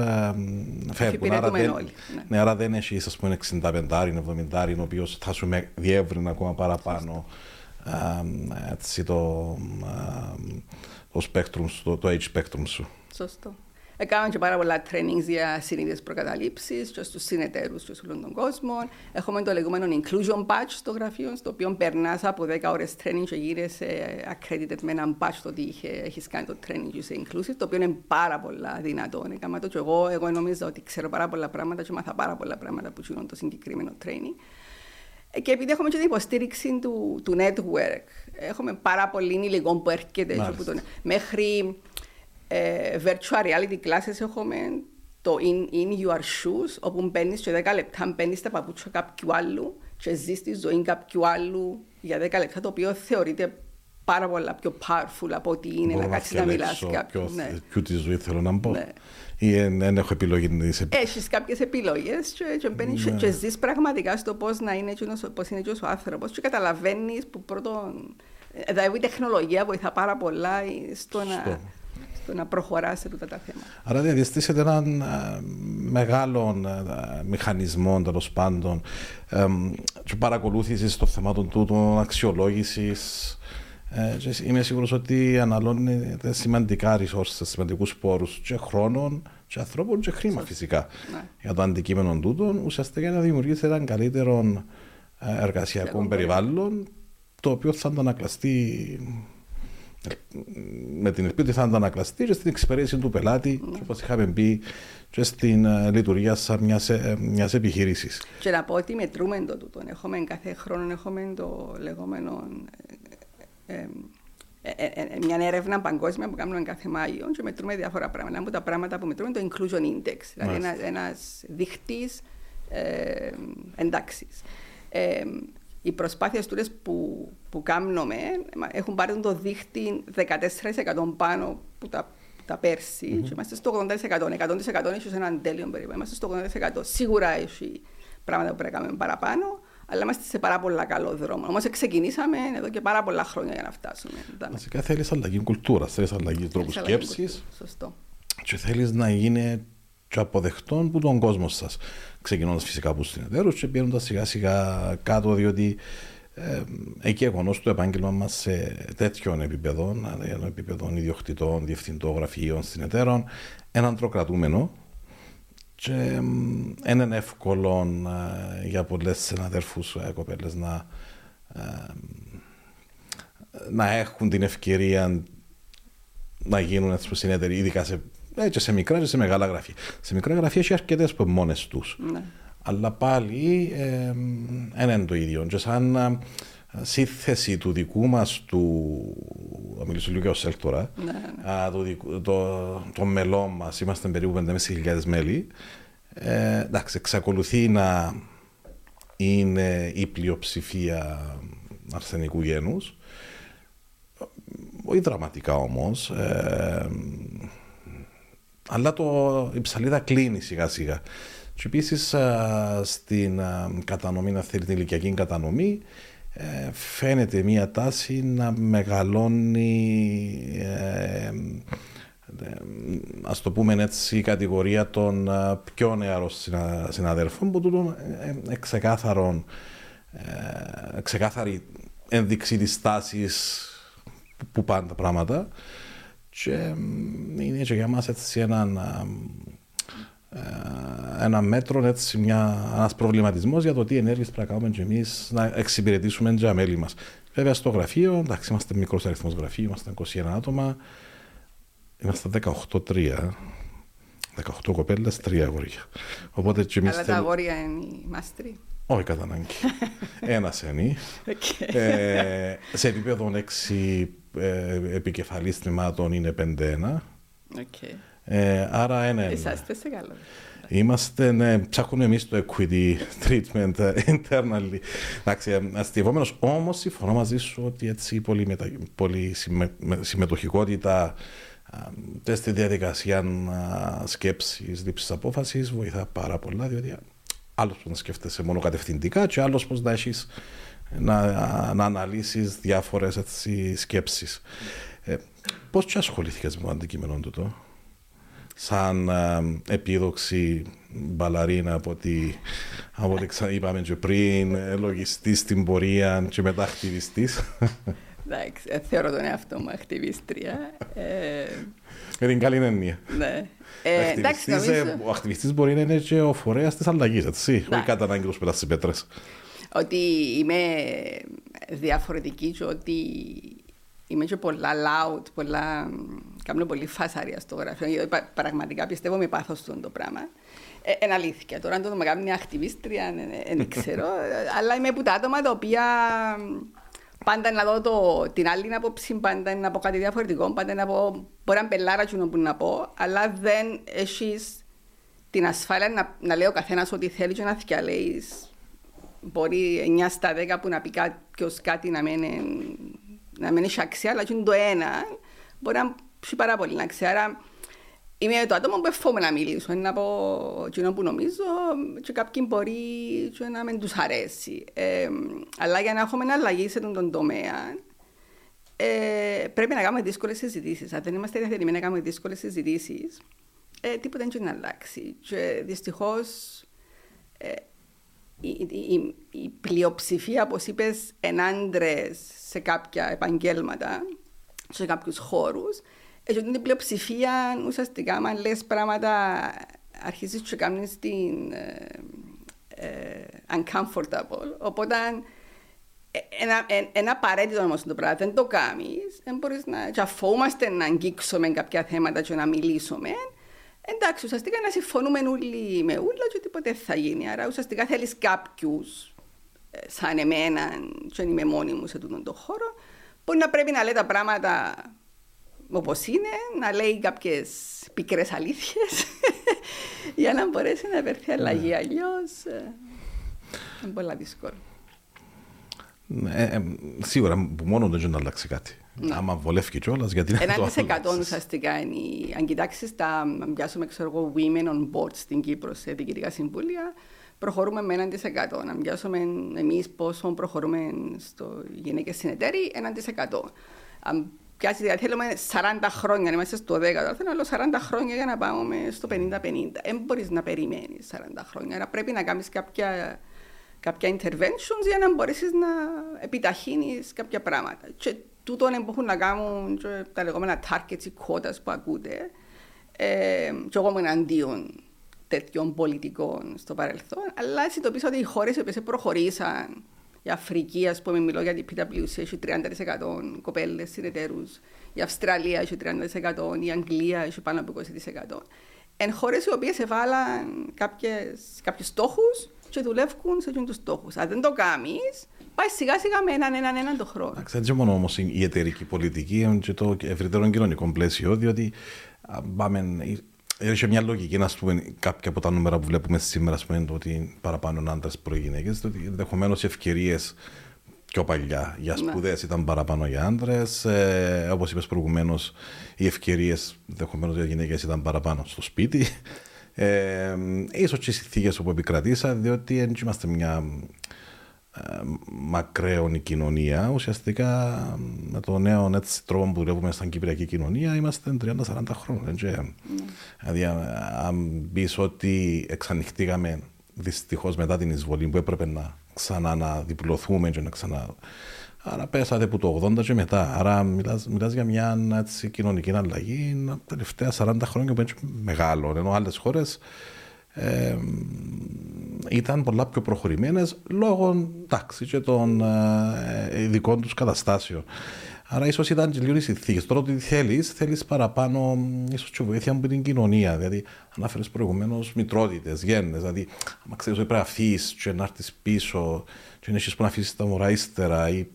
ε, φεύγουν. Άρα δεν, όλοι, ναι. ναι. άρα δεν έχει ας πούμε 65 70 ο οποίος θα σου διεύρυνε ακόμα παραπάνω ε, έτσι, το, ε, το, spectrum, το, το age spectrum σου. Σωστό. Έκαναμε και πάρα πολλά trainings για συνήθειες προκαταλήψεις και στους συνεταίρους και σε όλον τον κόσμο. Έχουμε το λεγόμενο inclusion badge στο γραφείο, στο οποίο περνάς από 10 ώρες training και γύρεσαι accredited με ένα badge το ότι έχεις κάνει το training σε inclusive, το οποίο είναι πάρα πολλά δυνατό. Έκανα το και εγώ, εγώ νομίζω ότι ξέρω πάρα πολλά πράγματα και μάθα πάρα πολλά πράγματα που γίνονται το συγκεκριμένο training. Ε, και επειδή έχουμε και την υποστήριξη του, του network, έχουμε πάρα πολύ υλικό που έρχεται μέχρι ε, virtual reality classes έχουμε το in, in your shoes, όπου μπαίνεις και 10 λεπτά μπαίνεις στα παπούτσια κάποιου άλλου και ζεις τη ζωή κάποιου άλλου για 10 λεπτά, το οποίο θεωρείται πάρα πολλά πιο powerful από ότι είναι Μπορώ να κάτσεις να μιλάς σε κάποιον. Ναι. Ποιο τη ζωή θέλω να μπω. Ναι. Ή δεν έχω επιλογή να είσαι. Έχεις κάποιες επιλογές και, και, μπαίνεις ναι. και ζεις πραγματικά στο πώς είναι, πώς είναι ο άνθρωπος και καταλαβαίνεις που πρώτον. Ε, δηλαδή η τεχνολογία βοηθά πάρα πολλά στο να στο να προχωράς σε αυτά τα θέματα. Άρα διαστήσετε έναν ε, μεγάλο ε, μηχανισμό τέλος πάντων ε, και παρακολούθησης των θεμάτων τούτων, αξιολόγησης. Ε, είμαι σίγουρος ότι αναλώνετε σημαντικά resources, σημαντικούς πόρους και χρόνων και ανθρώπων και χρήμα Σωστή. φυσικά ναι. για το αντικείμενο τούτων, ουσιαστικά για να δημιουργήσετε έναν καλύτερο εργασιακό περιβάλλον το οποίο θα αντανακλαστεί με την ελπίδα ότι θα αντανακλαστεί και στην εξυπηρέτηση του πελάτη, mm. όπως είχαμε πει, και στην uh, λειτουργία σαν μιας, ε, μιας επιχειρήσης. Και να πω ότι μετρούμε το τούτο. Έχουμε κάθε χρόνο έχουμε το λεγόμενο ε, ε, μια έρευνα παγκόσμια που κάνουμε κάθε Μάιο και μετρούμε διάφορα πράγματα. Ένα από τα πράγματα που μετρούμε είναι το inclusion index, δηλαδή ένα ένας δείχτης ε, εντάξης οι προσπάθειες του που, που κάνουμε έχουν πάρει το δίχτυ 14% πάνω που τα, τα πέρσι mm-hmm. και είμαστε στο 80%. 100% έχει έναν τέλειο περίπου. Είμαστε στο 80%. Σίγουρα έχει πράγματα που πρέπει να κάνουμε παραπάνω, αλλά είμαστε σε πάρα πολύ καλό δρόμο. Όμως ξεκινήσαμε εδώ και πάρα πολλά χρόνια για να φτάσουμε. Βασικά θέλεις αλλαγή κουλτούρας, θέλεις αλλαγή τρόπου σκέψης. Σωστό. Και θέλεις να γίνει και αποδεκτόν που τον κόσμο σας. Ξεκινώντας φυσικά από τους συνεταίρους και πηγαίνοντας σιγά σιγά κάτω, διότι ε, εκεί εγγονώ το επάγγελμα μας σε τέτοιων επίπεδων, δηλαδή επίπεδων ιδιοκτητών, διευθυντών, γραφείων, συνεταίρων, έναν τροκρατούμενο και είναι εύκολο ε, για πολλές συναδέλφου ε, κοπέλες να, ε, να έχουν την ευκαιρία να γίνουν έτσι συνεταιροί, ειδικά σε έτσι σε μικρά και σε μεγάλα γραφεία. Σε μικρά γραφεία έχει αρκετές που μόνες τους. Ναι. Αλλά πάλι δεν ε, είναι το ίδιο. Και σαν ε, σύνθεση του δικού μας του. Θα μιλήσω λίγο για ο ΣΕΛ τώρα. Ναι, ναι. το, το, το μελό μας, είμαστε περίπου 5.500 μέλη. Ε, εντάξει, εξακολουθεί να είναι η πλειοψηφία αρσενικού γένους. Όχι δραματικά όμως. Ε, αλλά το, η ψαλίδα κλείνει σιγά σιγά. Και επίσης στην κατανομή, να θέλει την ηλικιακή κατανομή, ε, φαίνεται μια τάση να μεγαλώνει ε, ε, ας το πούμε έτσι η κατηγορία των πιο νεαρών συναδέλφων που τούτον ξεκάθαρον ξεκάθαρη ένδειξη της τάσης που πάνε τα πράγματα και είναι και για μας έτσι έναν, ε, ένα μέτρο, έτσι, μια, ένας προβληματισμός για το τι ενέργειες πρέπει να κάνουμε και εμείς να εξυπηρετήσουμε τα μέλη μας. Βέβαια στο γραφείο, εντάξει, είμαστε μικρός αριθμός γραφείου, είμαστε 21 άτομα, είμαστε 18-3. 18 κοπέλες, 3 αγόρια. Οπότε και εμείς Αλλά τα αγόρια είναι οι μάστροι. Όχι κατά ανάγκη. Ένας είναι. Okay. Ε, σε επίπεδο 6 ε, επικεφαλής τμήματων είναι 5-1. Okay. Ε, άρα είναι. Εσάς σε καλό. Είμαστε, ναι, ψάχνουμε εμείς το equity treatment ε, internally. Εντάξει, αστειευόμενος, όμως συμφωνώ μαζί σου ότι έτσι η πολύ, μετα... πολύ συμμετοχικότητα στη διαδικασία σκέψης, λήψης απόφασης βοηθά πάρα πολλά, διότι άλλος που να σκέφτεσαι μόνο κατευθυντικά και άλλος πώς να έχεις να, να αναλύσεις διάφορες έτσι, σκέψεις. Ε, πώς και ασχολήθηκες με το αντικείμενο του σαν ε, επίδοξη μπαλαρίνα από ό,τι, από ό,τι είπαμε και πριν, ε, λογιστής στην πορεία και μετά ακτιβιστής. Εντάξει, ε, θεωρώ τον εαυτό μου ακτιβίστρια. Με την καλή έννοια. Ναι. Ο ακτιβιστής μπορεί να είναι και ο φορέας της αλλαγής, έτσι, όχι κατά ανάγκη του πετάς στις πέτρες ότι είμαι διαφορετική και ότι είμαι και πολλά loud, πολλά, κάνω πολύ φασαρία στο γραφείο, γιατί πραγματικά πιστεύω με πάθος το πράγμα. Ε, είναι αλήθεια. Τώρα αν το με κάνει μια ακτιβίστρια, δεν ξέρω, αλλά είμαι από τα άτομα τα οποία πάντα να δω το, την άλλη άποψη, πάντα να πω κάτι διαφορετικό, πάντα να πω, μπορεί να μπελάρα που να πω, αλλά δεν έχεις την ασφάλεια να, να λέει ο καθένας ό,τι θέλει και να θυκιαλέεις μπορεί 9 στα 10 που να πει κάποιο κάτι να μην, να μην έχει αξία, αλλά και το ένα μπορεί να έχει πάρα πολύ να ξέρει. Άρα είμαι το άτομο που εφόμαι να μιλήσω, να πω εκείνο που νομίζω και κάποιοι μπορεί και να μην τους αρέσει. Ε, αλλά για να έχουμε αλλαγή σε τον τομέα, ε, πρέπει να κάνουμε δύσκολες συζητήσεις. Αν δεν είμαστε διαθετημένοι να κάνουμε δύσκολες συζητήσεις, ε, τίποτα δεν να αλλάξει. Και δυστυχώς ε, η, η, η πλειοψηφία, όπως είπες, είναι άντρε σε κάποια επαγγέλματα, σε κάποιους χώρους. Έτσι, ότι την πλειοψηφία ουσιαστικά, αν λες πράγματα, αρχίζει και κάνεις την ε, ε, uncomfortable. Οπότε, ε, ένα, ένα, ένα απαραίτητο όμως το πράγμα. Δεν το κάνεις. Δεν μπορείς να. Και αφόμαστε να αγγίξουμε κάποια θέματα και να μιλήσουμε. Εντάξει, ουσιαστικά να συμφωνούμε όλοι με όλα και τίποτε θα γίνει. Άρα ουσιαστικά θέλεις κάποιους ε, σαν εμένα, και είμαι μόνη μου σε αυτόν τον χώρο, που να πρέπει να λέει τα πράγματα όπως είναι, να λέει κάποιες πικρές αλήθειες για να μπορέσει να βρεθεί αλλαγή. Ναι. Αλλιώς ε, είναι πολύ δύσκολο. Ε, ε, σίγουρα που μόνο δεν να αλλάξει κάτι. Ναι. Άμα βολεύει κιόλας, γιατί είναι το άλλο. ουσιαστικά είναι. Αν κοιτάξεις τα, πιάσουμε ξέρω εγώ, women on board στην Κύπρο σε διοικητικά συμβούλια, προχωρούμε με 1%. Να πιάσουμε εμείς πόσο προχωρούμε στο γυναίκες συνεταίροι, 1%. Αν πιάσεις, δηλαδή θέλουμε 40 χρόνια, να είμαστε στο 10, θέλω άλλο 40 χρόνια για να πάμε στο 50-50. Δεν μπορείς να περιμένεις 40 χρόνια. Άρα πρέπει να κάνεις κάποια κάποια interventions για να μπορέσεις να επιταχύνεις κάποια πράγματα. Και τούτο που έχουν να κάνουν και τα λεγόμενα targets ή quotas που ακούτε. Ε, και εγώ είμαι εναντίον τέτοιων πολιτικών στο παρελθόν, αλλά συνειδητοποίησα ότι οι χώρες που προχωρήσαν, η Αφρική, ας πούμε, μιλώ για την PwC, έχει 30% κοπέλες συνεταίρους, η Αυστραλία έχει 30%, η Αγγλία έχει πάνω από 20%. Εν χώρες οι οποίες εβάλαν κάποιους στόχους και δουλεύουν σε αυτού τους στόχους. Αν δεν το κάνεις, πάει σιγά σιγά με έναν έναν έναν το χρόνο. Ξέρετε, μόνο όμως η εταιρική πολιτική και το ευρύτερο κοινωνικό πλαίσιο, διότι πάμε. Έχει μια λογική να πούμε κάποια από τα νούμερα που βλέπουμε σήμερα, πούμε, ότι παραπάνω άντρες προ γυναίκες, ότι ενδεχομένως οι ευκαιρίες πιο παλιά για ναι. σπουδές ήταν παραπάνω για άντρες. Ε, Όπως είπες προηγουμένως, οι ευκαιρίες ενδεχομένως για γυναίκες ήταν παραπάνω στο σπίτι. Ε, ίσως και οι συνθήκες όπου επικρατήσα, διότι δεν είμαστε μια ε, μακραίωνη κοινωνία. Ουσιαστικά με το νέο έτσι, τρόπο που δουλεύουμε στην Κυπριακή κοινωνία είμαστε 30-40 χρόνια. Mm. Δηλαδή, αν πεις ότι εξανοιχτήκαμε δυστυχώς μετά την εισβολή που έπρεπε να ξαναδιπλωθούμε και να ξανα Άρα πέσατε από το 80 και μετά. Άρα μιλάς, μιλάς για μια έτσι, κοινωνική αλλαγή τα τελευταία 40 χρόνια που είναι μεγάλο. Ενώ άλλες χώρες ε, ήταν πολλά πιο προχωρημένες λόγω τάξη και των ε, ειδικών τους καταστάσεων. Άρα ίσως ήταν και λίγο οι συνθήκες. Τώρα ότι θέλεις, θέλεις παραπάνω ίσως και βοήθεια από την κοινωνία. Δηλαδή, ανάφερε προηγουμένως μητρότητες, γέννες. Δηλαδή, αν ξέρεις ότι πρέπει να αφήσεις και να έρθεις πίσω, και να έχεις που να αφήσεις τα μωρά ύστερα ή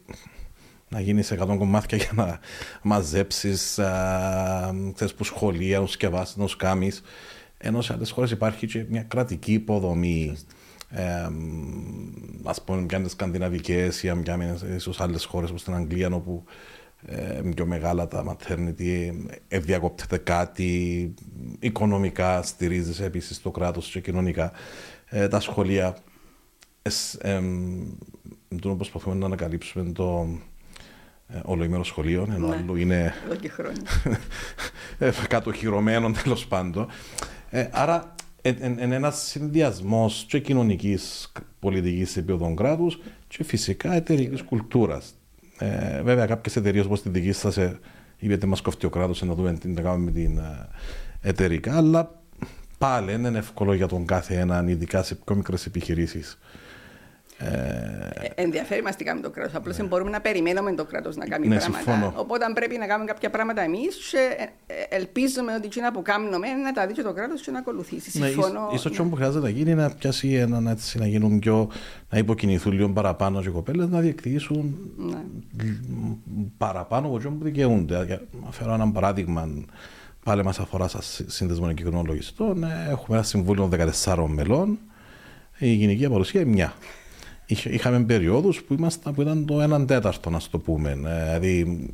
να γίνεις σε 100 κομμάτια για να μαζέψεις, ξέρεις που σχολεία, να σκευάσεις, να σκάμει. Ενώ σε άλλες χώρες υπάρχει και μια κρατική υποδομή. Ε, Α πούμε, μια σκανδιναβικές ή μια ίσως άλλες χώρες όπως στην Αγγλία, όπου ε, πιο μεγάλα τα maternity, ε, διακόπτεται κάτι, οικονομικά στηρίζεσαι επίσης το κράτος και κοινωνικά. Ε, τα σχολεία. Ε, ε, το προσπαθούμε να ανακαλύψουμε το ε, ολοήμερο σχολείο, ενώ ναι. άλλο είναι. Εδώ και χρόνια. Ε, κατοχυρωμένο τέλος πάντων. Ε, άρα, είναι ένας συνδυασμός και κοινωνικής πολιτικής επίπεδο κράτους και φυσικά εταιρικής κουλτούρας. Ε, βέβαια, κάποιες εταιρείες όπως τη δική σας ε, είπατε μας κοφτεί ο κράτος να δούμε τι να κάνουμε με την ε, εταιρικά, αλλά πάλι δεν είναι εύκολο για τον κάθε έναν, ειδικά σε πιο μικρές επιχειρήσεις. Ε, ενδιαφέρει μας τι κάνει το κράτος. Απλώς ναι. μπορούμε να περιμένουμε το κράτος να κάνει ναι, πράγματα. Συμφωνώ. Οπότε πρέπει να κάνουμε κάποια πράγματα εμείς και ελπίζουμε ότι τι που κάνουμε να τα δει και το κράτος και να ακολουθήσει. Ναι, συμφωνώ. σω ναι. που χρειάζεται να γίνει είναι να πιάσει έναν έτσι, να γίνουν πιο. να υποκινηθούν λίγο παραπάνω οι κοπέλες να διεκδικήσουν ναι. παραπάνω από που δικαιούνται. Να φέρω ένα παράδειγμα. Πάλι μας αφορά σαν σύνδεσμο εγκυκλικών λογιστών. Έχουμε ένα συμβούλιο 14 μελών. Η γυναική παρουσία είναι μια είχαμε περιόδους που, που ήταν το 1 τέταρτο, να το πούμε. Ε, δηλαδή,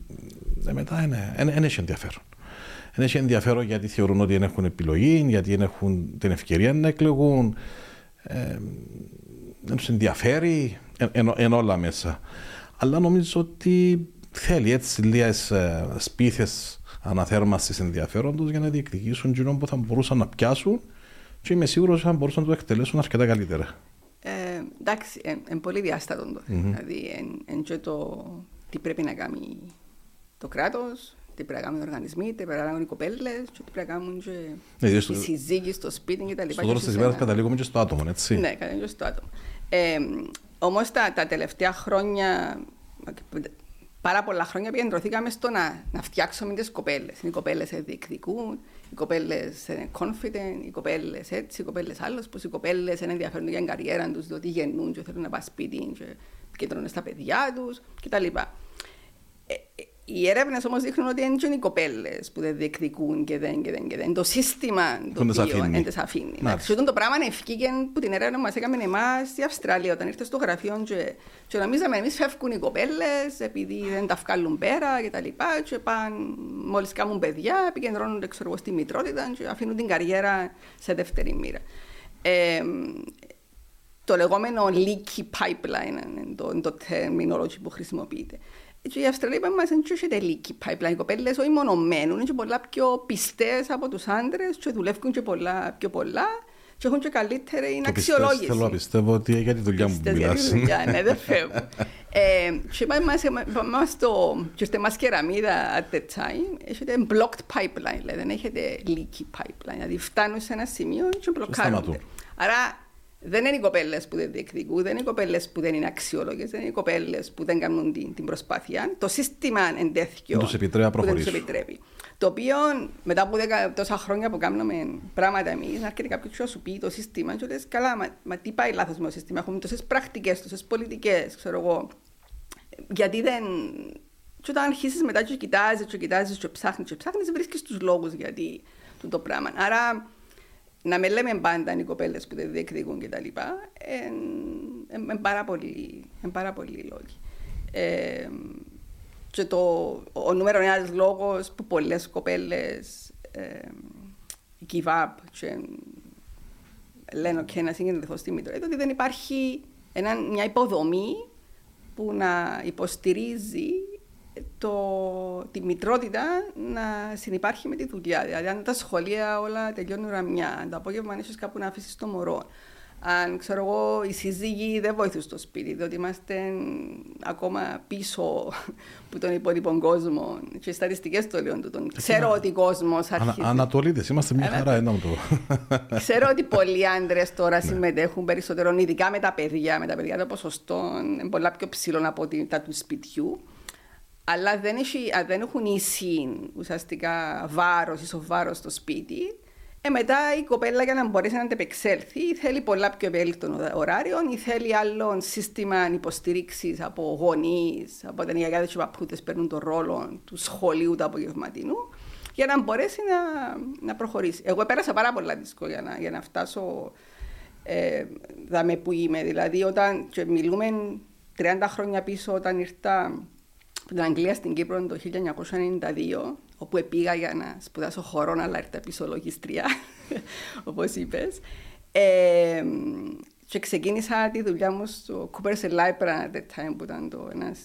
ε, μετά δεν έχει ενδιαφέρον. Δεν έχει ενδιαφέρον γιατί θεωρούν ότι δεν έχουν επιλογή, γιατί δεν έχουν την ευκαιρία να εκλεγούν. Ε, δεν τους ενδιαφέρει, εν, εν, όλα μέσα. Αλλά νομίζω ότι θέλει έτσι λίγες σπίθες αναθέρμανσης ενδιαφέροντο για να διεκδικήσουν γύρω που θα μπορούσαν να πιάσουν και είμαι σίγουρος ότι θα μπορούσαν να το εκτελέσουν αρκετά καλύτερα. Ε, εντάξει, είναι πολύ διάστατο το θέμα. Mm-hmm. Δηλαδή, εν, το τι πρέπει να κάνει το κράτος, τι πρέπει να κάνουν οι οργανισμοί, τι πρέπει να κάνουν οι κοπέλες, τι πρέπει να κάνουν και ναι, οι στο... συζύγοι στο σπίτι κτλ. Στο τέλο της ημέρας καταλήγουμε και στο άτομο, έτσι. Ναι, καταλήγουμε και στο άτομο. Ε, Όμως τα, τα τελευταία χρόνια, πάρα πολλά χρόνια επικεντρωθήκαμε στο να, να φτιάξουμε τις κοπέλες. Οι κοπέλες διεκδικούν, οι κοπέλες είναι confident, οι κοπέλες έτσι, οι κοπέλες άλλος, πως οι κοπέλες είναι ενδιαφέρον για την καριέρα τους, διότι γεννούν και θέλουν να πάνε σπίτι και κεντρώνουν στα παιδιά τους κτλ. Ε, ε, οι έρευνες όμως δείχνουν ότι είναι οι κοπέλες που δεν διεκδικούν και δεν και δεν και δεν. Το σύστημα το οποίο δεν τι αφήνει. Εντάξει, το πράγμα ευκήγε που την έρευνα μας έκαμε εμάς στη Αυστραλία όταν ήρθε στο γραφείο και, και νομίζαμε εμείς φεύγουν οι κοπέλες επειδή δεν τα βγάλουν πέρα και τα λοιπά. Και πάνε μόλις κάνουν παιδιά, επικεντρώνονται ξέρω, στη μητρότητα και αφήνουν την καριέρα σε δεύτερη μοίρα. Ε, το λεγόμενο leaky pipeline είναι το, το terminology που χρησιμοποιείται. Και οι Αυστραλοί είπαν μας δεν έχει τελική pipeline. Οι κοπέλες όχι μόνο μένουν, είναι πολλά πιο πιστές από τους άντρες και δουλεύουν και πολλά, πιο πολλά και έχουν και καλύτερη το αξιολόγηση. Θέλω να πιστεύω ότι για τη δουλειά μου που μιλάς. Για τη δουλειά, ναι, δεν φεύγω. ε, και είπαμε μας το, και είστε μας κεραμίδα at the time, έχετε blocked pipeline, δηλαδή δεν έχετε leaky pipeline, δηλαδή φτάνουν σε ένα σημείο και μπλοκάρονται. Άρα δεν είναι οι κοπέλες που δεν διεκδικούν, δεν είναι οι κοπέλες που δεν είναι αξιόλογες, δεν είναι οι κοπέλες που δεν κάνουν την, την προσπάθεια. Το σύστημα εντέθηκε. Τους επιτρέπει να προχωρήσουν. επιτρέπει. Το οποίο μετά από δεκα, τόσα χρόνια που κάνουμε πράγματα εμείς, να έρχεται κάποιος να σου πει το σύστημα, και λες, καλά, μα, μα τι πάει λάθος με το σύστημα. Έχουμε τόσες πρακτικές, τόσες πολιτικές, ξέρω εγώ. Γιατί δεν. Και όταν αρχίσεις μετά και κοιτάζεις, και κοιτάζεις, και ψάχνεις, και ψάχνεις, βρίσκεις τους λόγους γιατί το πράγμα. Άρα να με λέμε πάντα οι κοπέλες που δεν διεκδικούν κτλ. Είναι πάρα πολλοί λόγοι. Ε, και το, ο νούμερο ένας λόγος που πολλές κοπέλες ε, give up και λένε ότι να συγκεντρωθώ στη μήτρα, είναι ότι δεν υπάρχει ένα, μια υποδομή που να υποστηρίζει το, τη μητρότητα να συνεπάρχει με τη δουλειά. Δηλαδή, αν τα σχολεία όλα τελειώνουν ραμιά, αν το απόγευμα είσαι κάπου να αφήσεις το μωρό, αν ξέρω εγώ, οι σύζυγοι δεν βοηθούν στο σπίτι, διότι είμαστε ακόμα πίσω από τον υπόλοιπο κόσμο. Και οι στατιστικές το λέω τον. Ξέρω ότι ο κόσμος αρχίζει. Ανατολίτες, είμαστε μια χαρά, ένα το. Ξέρω ότι πολλοί άντρες τώρα ναι. συμμετέχουν περισσότερο, ειδικά με τα παιδιά. Με τα παιδιά το ποσοστό είναι πολλά πιο ψηλό από τα του σπιτιού αλλά δεν, έχει, δεν έχουν ίση ουσιαστικά βάρος, ισοβάρο στο σπίτι. Ε, μετά η κοπέλα για να μπορέσει να αντεπεξέλθει θέλει πολλά πιο ευέλικτο ωράριο ή θέλει άλλο σύστημα υποστήριξης από γονείς, από την γιαγιά και παππούτε παίρνουν τον ρόλο του σχολείου του απογευματινού για να μπορέσει να, να προχωρήσει. Εγώ πέρασα πάρα πολλά δύσκολα για να, για να φτάσω ε, δάμε που είμαι. Δηλαδή, όταν μιλούμε 30 χρόνια πίσω, όταν ήρθα από την Αγγλία στην Κύπρο το 1992, όπου πήγα για να σπουδάσω χώρο, αλλά ήρθα πίσω λογιστρία, όπως είπες. Ε, και ξεκίνησα τη δουλειά μου στο Cooper's Library at the time, που ήταν το ένας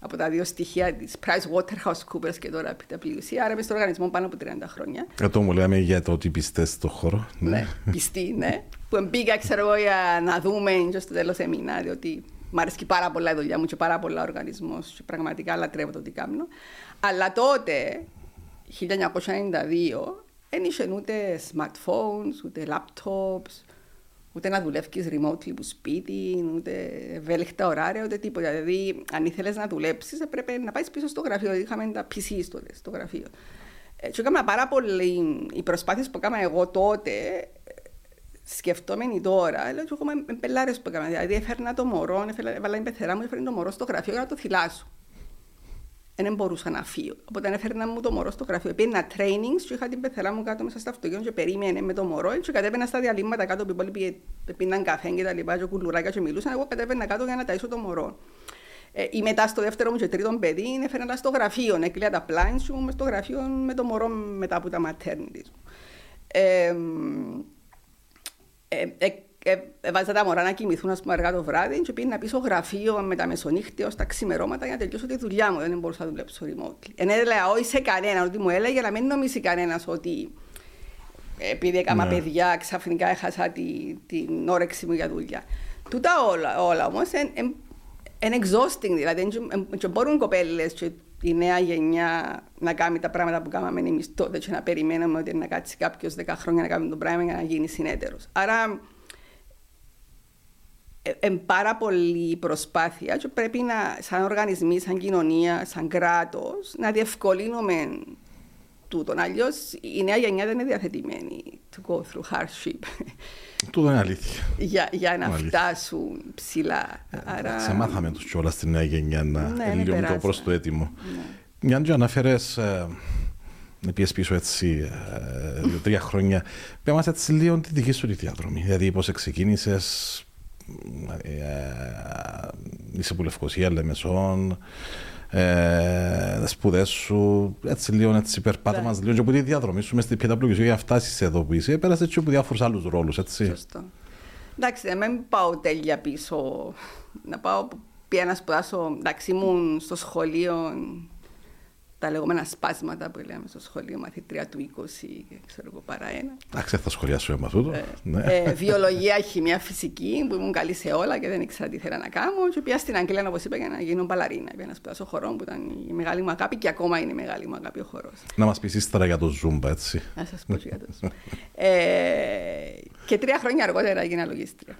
από τα δύο στοιχεία της Price Waterhouse Coopers και τώρα PwC. Άρα είμαι στο οργανισμό πάνω από 30 χρόνια. Αυτό μου λέμε για το ότι πιστές στο χώρο. Ναι, ναι πιστή, ναι. που μπήκα, ξέρω εγώ, για να δούμε και στο τέλος έμεινα, διότι Μ' αρέσει πάρα πολλά η δουλειά μου και πάρα πολλά οργανισμός και πραγματικά λατρεύω το τι κάνω. Αλλά τότε, 1992, δεν είχε ούτε smartphones, ούτε laptops, ούτε να δουλεύει remotely που σπίτι, ούτε ευέλικτα ωράρια, ούτε τίποτα. Δηλαδή, αν ήθελες να δουλέψεις, έπρεπε να πάεις πίσω στο γραφείο. Είχαμε τα PC στο, στο γραφείο. Ε, και έκανα πάρα πολύ. Οι προσπάθειες που έκανα εγώ τότε σκεφτόμενοι τώρα, λέω ότι εγώ είμαι πελάρες που έκανα. Δηλαδή έφερνα το μωρό, έβαλα την πεθερά μου, έφερνα το μωρό στο γραφείο για να το θυλάσω. Δεν μπορούσα να φύγω. Οπότε έφερνα μου το μωρό στο γραφείο. Πήγαινα trainings και είχα την πεθερά μου κάτω μέσα στο αυτοκίνητο και περίμενε με το μωρό. Και κατέβαινα στα διαλύματα κάτω που οι πίναν καφέ και τα λοιπά, και κουλουράκια και μιλούσαν. Εγώ κατέβαινα κάτω για να ταΐσω το μωρό. Ε, ή μετά στο δεύτερο μου και τρίτο παιδί, έφερνα στο γραφείο. Έκλεια τα blinds μου στο γραφείο με το μωρό μετά από τα maternity. Ε, ε, ε, ε, έβαζα τα μωρά να κοιμηθούν ας πούμε, αργά το βράδυ και πήγαινα πίσω γραφείο με τα μεσονύχτια ως τα ξημερώματα για να τελειώσω τη δουλειά μου. Δεν μπορούσα να δουλέψω remote. Εν έλεγα όχι σε κανέναν, ότι μου έλεγε να μην νομίσει κανένα ότι επειδή έκανα ναι. παιδιά ξαφνικά έχασα τη, την όρεξη μου για δουλειά. Τούτα όλα, όλα όμω είναι exhausting, δηλαδή δεν μπορούν κοπέλε η νέα γενιά να κάνει τα πράγματα που κάναμε εμείς τότε και να περιμένουμε ότι να κάτσει κάποιος 10 χρόνια να κάνει το πράγμα για να γίνει συνέτερος. Άρα ε, πάρα πολύ προσπάθεια και πρέπει να, σαν οργανισμοί, σαν κοινωνία, σαν κράτος, να διευκολύνουμε τούτον. Αλλιώς η νέα γενιά δεν είναι διαθετημένη to go through hardship. Τούτο είναι αλήθεια. για, για να φτάσουν ψηλά. Ε, Άρα... Σε μάθαμε τους κιόλας στη νέα γενιά να ναι, λίγο το προ το έτοιμο. Ναι. Μια και αναφέρες. Ε, πιέσει πίσω έτσι ε, δύο-τρία χρόνια. Πες μας έτσι λίγο τη δική σου τη διαδρομή. Δηλαδή πώς ξεκίνησες, ε, είσαι που Λευκοσία, Λεμεσόν, ε, σπουδές σου, έτσι λίγο έτσι περπάτα μας λίγο. Και από τη διαδρομή σου μες στην PWC για να φτάσεις εδώ που είσαι, πέρασες έτσι από διάφορους άλλους ρόλους, έτσι. Σωστό. Εντάξει, δεν μην πάω τέλεια πίσω, να πάω πια να σπουδάσω, εντάξει ήμουν στο σχολείο τα λεγόμενα σπάσματα που λέμε στο σχολείο, μαθήτρια του 20 και ξέρω εγώ παρά ένα. Εντάξει, θα σχολιάσω με αυτό. Ε, ναι. ε, βιολογία, χημία, φυσική, που ήμουν καλή σε όλα και δεν ήξερα τι ήθελα να κάνω. Και πια στην Αγγλία, όπως είπα, για να γίνω μπαλαρίνα. Για να σπουδάσω χορό που ήταν η μεγάλη μου αγάπη και ακόμα είναι η μεγάλη μου αγάπη ο χορός. Να μας πεις ύστερα για το Zumba, έτσι. Να σας πω για το Zumba. ε, και τρία χρόνια αργότερα έγινα λογίστρια.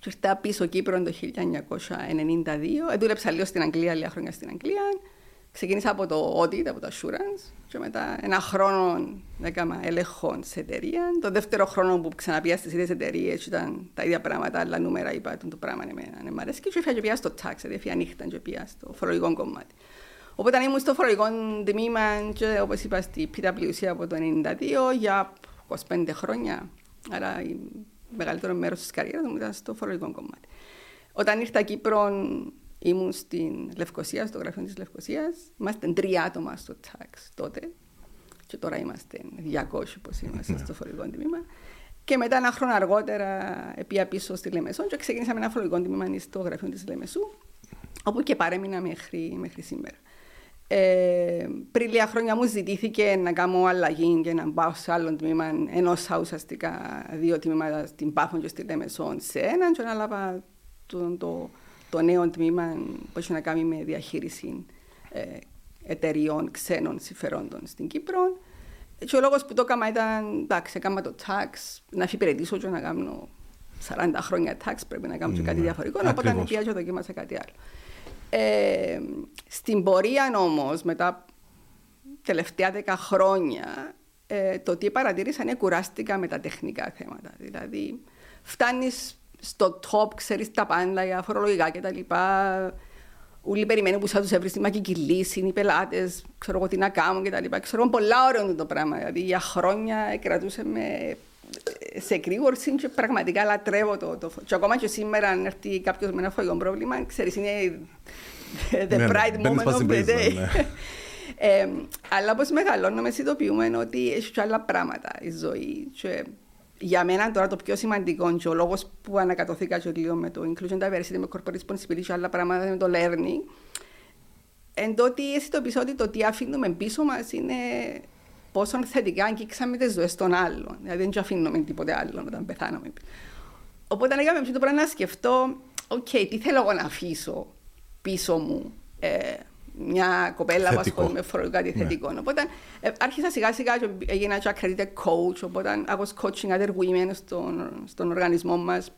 Και ήρθα πίσω Κύπρο το 1992. Ε, δούλεψα λίγο στην Αγγλία, λίγα χρόνια στην Αγγλία. Ξεκίνησα από το audit, από το assurance και μετά ένα χρόνο έκανα έλεγχο σε εταιρεία. Το δεύτερο χρόνο που ξαναπία στις ίδιες εταιρείες ήταν τα ίδια πράγματα, αλλά νούμερα είπα το πράγμα εμένα, ναι, μ' αρέσει και έφυγα και πια στο tax, δηλαδή έφυγα νύχτα και πια στο φορολογικό κομμάτι. Οπότε ήμουν στο φορολογικό τμήμα και όπως είπα στη PwC από το 1992 για 25 χρόνια. Άρα η μεγαλύτερο μέρος της καριέρας μου ήταν στο φορολογικό κομμάτι. Όταν ήρθα Κύπρο Ήμουν στην Λευκοσία, στο γραφείο της Λευκοσίας. Είμαστε τρία άτομα στο τάξ τότε. Και τώρα είμαστε 200 όπως είμαστε ναι. στο φορολογικό τμήμα. Και μετά ένα χρόνο αργότερα πήγα πίσω στη Λεμεσό και ξεκίνησαμε ένα φορολογικό τμήμα στο γραφείο της Λεμεσού, όπου και παρέμεινα μέχρι, μέχρι σήμερα. Ε, πριν λίγα χρόνια μου ζητήθηκε να κάνω αλλαγή και να πάω σε άλλο τμήμα, ενώ ουσιαστικά δύο τμήματα στην Πάφων και στη Λεμεσόν σε έναν και να λάβα το, το, το νέο τμήμα που έχει να κάνει με διαχείριση ε, εταιριών ξένων συμφερόντων στην Κύπρο. Και ο λόγος που το έκανα ήταν, εντάξει, έκανα το tax, να υπηρετήσω και να κάνω 40 χρόνια tax, πρέπει να κάνω και κάτι ναι, διαφορετικό, οπότε πια και δοκίμασα κάτι άλλο. Ε, στην πορεία όμως, μετά τελευταία 10 χρόνια, ε, το τι παρατήρησα είναι κουράστηκα με τα τεχνικά θέματα. Δηλαδή, φτάνεις στο top, ξέρεις τα πάντα για φορολογικά κτλ. Όλοι περιμένουν που θα τους έβρει στη μακική λύση, οι πελάτες, ξέρω εγώ τι να κάνουν κτλ. Ξέρω πολλά ωραίο το πράγμα. Δηλαδή για χρόνια κρατούσε με σε εκρήγορση και πραγματικά λατρεύω το, το Και ακόμα και σήμερα, αν έρθει κάποιος με ένα φαγητό πρόβλημα, ξέρεις, είναι the ναι, ναι, pride moment of the day. Ναι. ε, αλλά όπως μεγαλώνουμε, συνειδητοποιούμε ότι έχει και άλλα πράγματα η ζωή. Και για μένα τώρα το πιο σημαντικό και ο λόγος που ανακατοθήκα και λίγο με το Inclusion Diversity, με Corporate Responsibility και άλλα πράγματα με το learning, εν τότε αισθητοποιήσω ότι το τι αφήνουμε πίσω μας είναι πόσο θετικά αγγίξαμε τις ζωές των άλλων. Δηλαδή δεν αφήνουμε τίποτε άλλο όταν πεθάνουμε. Οπότε λέγαμε το πρέπει να σκεφτώ, OK, okay, τι θέλω εγώ να αφήσω πίσω μου ε, μια κοπέλα που ασχολείται με φορολογικά κάτι θετικό. Ναι. Οπότε ε, άρχισα σιγά σιγά και έγινα και accredited coach, οπότε I was coaching other women στον, στον οργανισμό μας.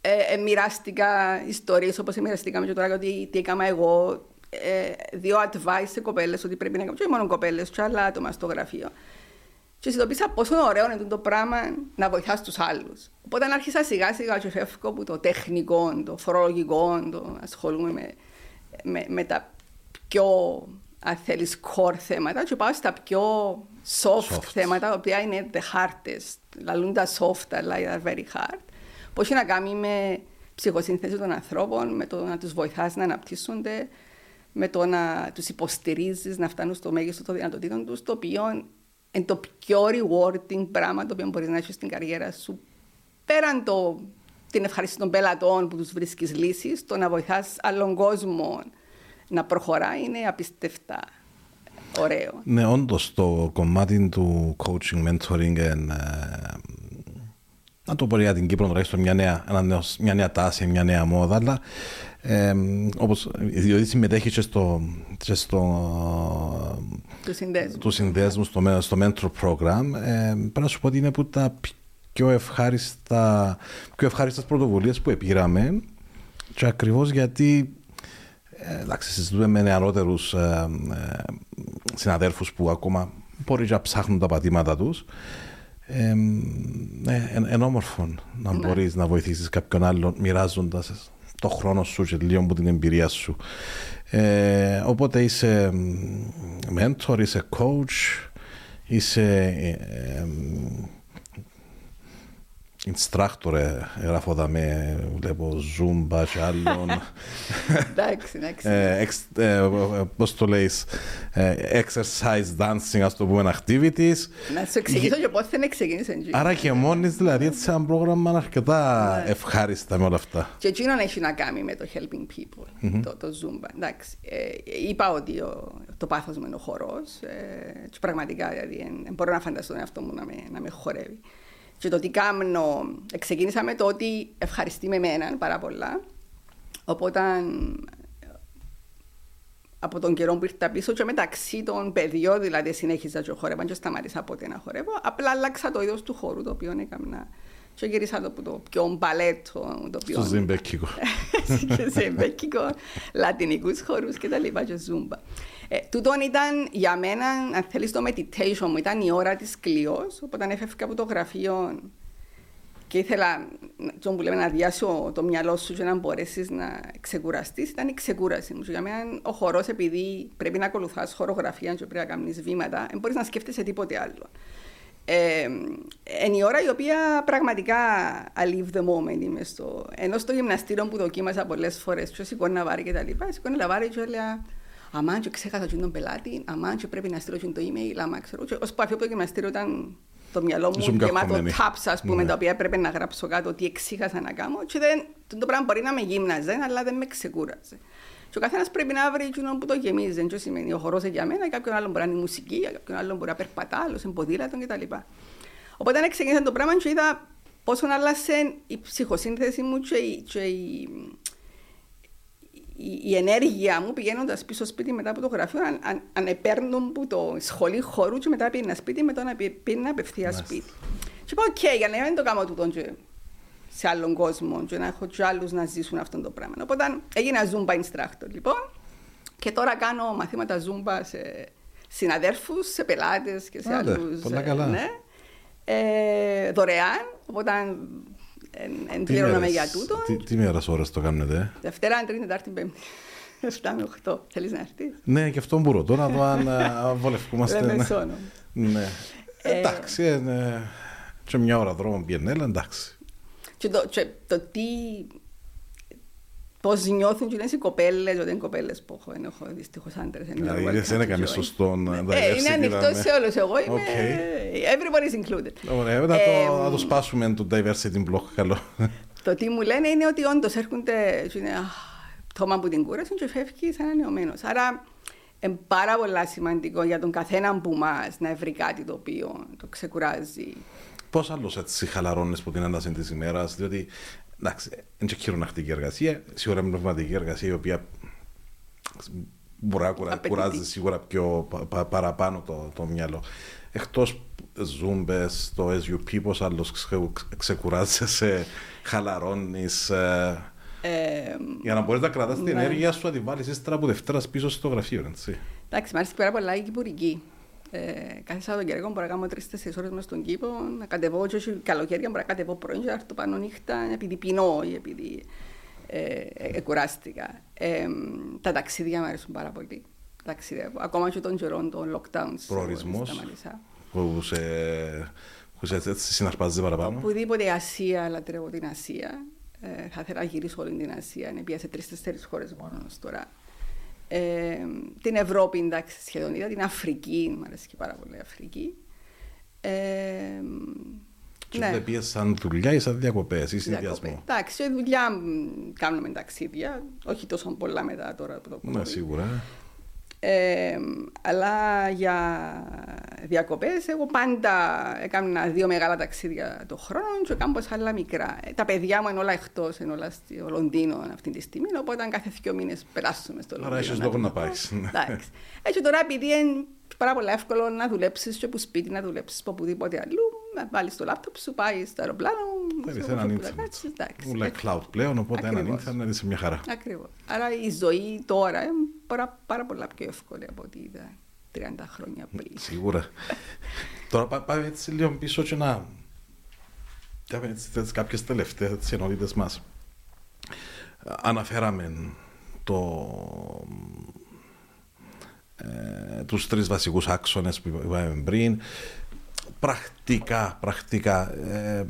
Ε, ε, μοιράστηκα ιστορίες όπως μοιραστήκαμε και τώρα ότι τι έκανα εγώ. Ε, δύο advice σε κοπέλες ότι πρέπει να κάνω, και μόνο κοπέλες, και άλλα άτομα στο γραφείο. Και συνειδητοποίησα πόσο ωραίο είναι το πράγμα να βοηθάς τους άλλους. Οπότε άρχισα σιγά σιγά και φεύγω από το τεχνικό, το φορολογικό, το ασχολούμαι με με, με τα πιο αν θέλεις core θέματα και πάω στα πιο soft, θέματα, τα οποία είναι the hardest. Λαλούν τα soft, αλλά are very hard. Πώ έχει να κάνει με ψυχοσύνθεση των ανθρώπων, με το να τους βοηθάς να αναπτύσσονται, με το να τους υποστηρίζεις να φτάνουν στο μέγιστο των δυνατοτήτων τους, το οποίο είναι το πιο rewarding πράγμα το οποίο μπορείς να έχεις στην καριέρα σου. Πέραν το την ευχαρίστηση των πελατών που τους βρίσκεις λύσεις, το να βοηθάς άλλον κόσμο να προχωράει είναι απίστευτα ωραίο. Ναι, όντως το κομμάτι του coaching, mentoring, ε, να το πω για την Κύπρο τουλάχιστον μια νέα, μια νέα τάση, μια νέα μόδα, αλλά ε, όπως, διότι συμμετέχει και στο, και στο τους συνδέσμους, τους συνδέσμους στο, στο mentor program, ε, πρέπει να σου πω ότι είναι που τα πιο, ευχάριστα, πιο ευχάριστες πρωτοβουλίες που επήραμε και ακριβώς γιατί ε, εντάξει, συζητούμε με νεαρότερους ε, ε, συναδέλφους που ακόμα μπορεί να ψάχνουν τα πατήματα τους ε, ναι, εν, όμορφο να ναι. μπορείς να βοηθήσεις κάποιον άλλον μοιράζοντας το χρόνο σου και λίγο από την εμπειρία σου. Ε, οπότε είσαι mentor, είσαι coach, είσαι ε, instructor, γράφω εδώ με, βλέπω Zumba και άλλων. Εντάξει, εντάξει. Πώς το λέει, exercise dancing, ας το πούμε, activities. Να σου εξηγήσω και πώς δεν ξεκίνησε. Άρα και μόνοι δηλαδή έτσι ένα πρόγραμμα αρκετά ναι. ευχάριστα με όλα αυτά. Και εκείνο έχει να κάνει με το helping people, το Zumba. Εντάξει, είπα ότι το πάθος με είναι ο χορός και πραγματικά δηλαδή μπορώ να φανταστώ τον εαυτό μου να με χορεύει. Και το τι κάνω, ξεκίνησα με το ότι ευχαριστεί με εμένα πάρα πολλά. Οπότε από τον καιρό που ήρθα πίσω και μεταξύ των παιδιών, δηλαδή συνέχιζα και χορεύα και σταμάτησα ποτέ να χορεύω, απλά άλλαξα το είδος του χώρου το οποίο έκανα και γύρισα το, το πιο μπαλέτο. Το πιο... Στο ζιμπέκικο. Στο ζιμπέκικο, λατινικούς χώρους και τα λοιπά και ζούμπα. Ε, τούτον ήταν για μένα, αν θέλεις το meditation μου, ήταν η ώρα της κλειός, οπότε έφευκα από το γραφείο και ήθελα το που λέμε, να διάσω το μυαλό σου και να μπορέσεις να ξεκουραστείς, ήταν η ξεκούραση μου. Για μένα ο χορός, επειδή πρέπει να ακολουθάς χορογραφία και πρέπει να κάνεις βήματα, δεν μπορείς να σκέφτεσαι τίποτε άλλο. Ε, είναι η ώρα η οποία πραγματικά I live the moment είμαι στο... Ενώ στο γυμναστήριο που δοκίμασα πολλές φορές, και σηκώνει βάρη και τα λοιπά, σηκώνει να βάρη και έλεγα αμάν και ξέχασα τον πελάτη, αμάν και πρέπει να στείλω το email, αμάν ξέρω. Και ως που αφήνω από το γυμναστήριο ήταν το μυαλό μου γεμάτο taps, ας πούμε, ναι. τα οποία έπρεπε να γράψω κάτω τι εξήχασα να κάνω και δεν, το πράγμα μπορεί να με γύμναζε, αλλά δεν με ξεκούραζε. Και ο καθένας πρέπει να βρει εκείνο που το γεμίζει. Δεν τι σημαίνει ο χορός για μένα, κάποιον άλλο μπορεί να είναι η μουσική, κάποιον άλλο μπορεί να περπατά, άλλος σε ποδήλατο κτλ. Οπότε αν ξεκίνησα το πράγμα και είδα πόσο άλλασσε η ψυχοσύνθεση μου και, και η, η, η, ενέργεια μου πηγαίνοντας πίσω σπίτι μετά από το γραφείο, αν, αν, αν επήαιννα που το σχολείο χορού και μετά πήγαινα σπίτι, μετά να πήγαινα απευθείας σπίτι. Και είπα, OK, okay, γιατί να μην το κάνω τούτο και σε άλλον κόσμο και να έχω και άλλους να ζήσουν αυτό το πράγμα. Οπότε έγινα Zumba instructor λοιπόν και τώρα κάνω μαθήματα Zumba σε συναδέρφους, σε πελάτες και σε Άτε, άλλους. Πολλά καλά. Ναι, ε, δωρεάν, οπότε Εν για τούτο. Τι, τι μέρες ώρες το κάνετε. Δευτέρα, Τρίτη, Τετάρτη, Πέμπτη. 7 με 8. Θέλεις να έρθεις; Ναι, και αυτό μπορώ. Τώρα να δω αν βολευκούμαστε. Ναι. ναι. Ε, εντάξει, ε, ναι. και μια ώρα δρόμο πιενέλα, εντάξει. Και το, και το τι Πώς νιώθουν και οι κοπέλες, όταν είναι κοπέλες που έχω, έχω δυστυχώς άντρες. Δηλαδή δεν έκανε σωστό να ε, Είναι ανοιχτός σε όλους. Εγώ είμαι. Everybody is included. Ωραία, να το, να το σπάσουμε το diversity block. Καλό. Το τι μου λένε είναι ότι όντως έρχονται. Είναι πτώμα από την κούραση και φεύγει σαν ανανεωμένο. Άρα είναι πάρα πολύ σημαντικό για τον καθένα που μας να βρει κάτι το οποίο το ξεκουράζει. Πώς άλλος έτσι χαλαρώνεις από την ένταση της ημέρας, διότι εντάξει, είναι και χειρονακτική εργασία, σίγουρα είναι πνευματική εργασία η οποία μπορεί να κουράζει σίγουρα πιο πα, παραπάνω το, το μυαλό. Εκτός ζούμπες, το SUP, πώς άλλος ξε, ξεκουράζεσαι, χαλαρώνεις. Ε, ε, για να μπορείς να κρατάς την ναι. ενέργεια σου, να τη βάλεις ύστερα από Δευτέρας πίσω στο γραφείο. Έτσι. Εντάξει, μου αρέσει πάρα πολλά η κυπουρική. Ε, κάθε Σαββατοκύριακο μπορώ να κάνω τρει-τέσσερι ώρες μέσα στον κήπο, να κατεβώ, και όχι καλοκαίρια μπορώ να κατεβώ πρωί, και να έρθω πάνω νύχτα, επειδή πεινώ ή επειδή ε, ε, κουράστηκα. Ε, τα ταξίδια μου αρέσουν πάρα πολύ. Ταξιδεύω. Ακόμα και των καιρών των lockdowns. Προορισμός. Που σε, που σε συναρπάζει παραπάνω; Οπουδήποτε Ασία, λατρεύω την Ασία. Ε, θα ήθελα να γυρίσω όλη την Ασία. Είναι πια σε τρει-τέσσερι χώρες μόνος τώρα. Ε, την Ευρώπη, εντάξει, σχεδόν είδα, την Αφρική, μου αρέσει και πάρα πολύ η Αφρική. Ε, και ναι. δεν σαν δουλειά ή σαν διακοπές ή συνδυασμό; Εντάξει, δουλειά κάνουμε ταξίδια, όχι τόσο πολλά μετά τώρα που το πούμε. Ναι, σίγουρα. Ε, αλλά για διακοπές, εγώ πάντα έκανα δύο μεγάλα ταξίδια το χρόνο και έκανα άλλα μικρά. Ε, τα παιδιά μου είναι όλα εκτός, είναι όλα στο Λονδίνο αυτή τη στιγμή. Οπότε κάθε δύο μήνες περάσουμε στο Λονδίνο. Άρα έχει λόγο να πάεις. Έτσι τώρα, επειδή είναι πάρα πολύ εύκολο να δουλέψεις και από σπίτι, να δουλέψεις από οπουδήποτε αλλού, με βάλεις το λάπτοπ σου, πάει στο αεροπλάνο. Θέλει σε έναν όπου ίντερνετ. να κάτσεις, εντάξει. Ούλα cloud πλέον, οπότε έναν Ακριβώς. ίντερνετ είσαι μια χαρά. Ακριβώς. Άρα η ζωή τώρα είναι πάρα, πάρα πολλά πιο εύκολη από ό,τι ήταν 30 χρόνια πριν. Σίγουρα. Τώρα πά- πάμε έτσι λίγο πίσω και να... Κάμε έτσι τις κάποιες τελευταίες τις ενότητες μας. Αναφέραμε το... Ε, τους τρεις βασικούς άξονες που είπαμε πριν. Πρακτικά, πρακτικά, ε,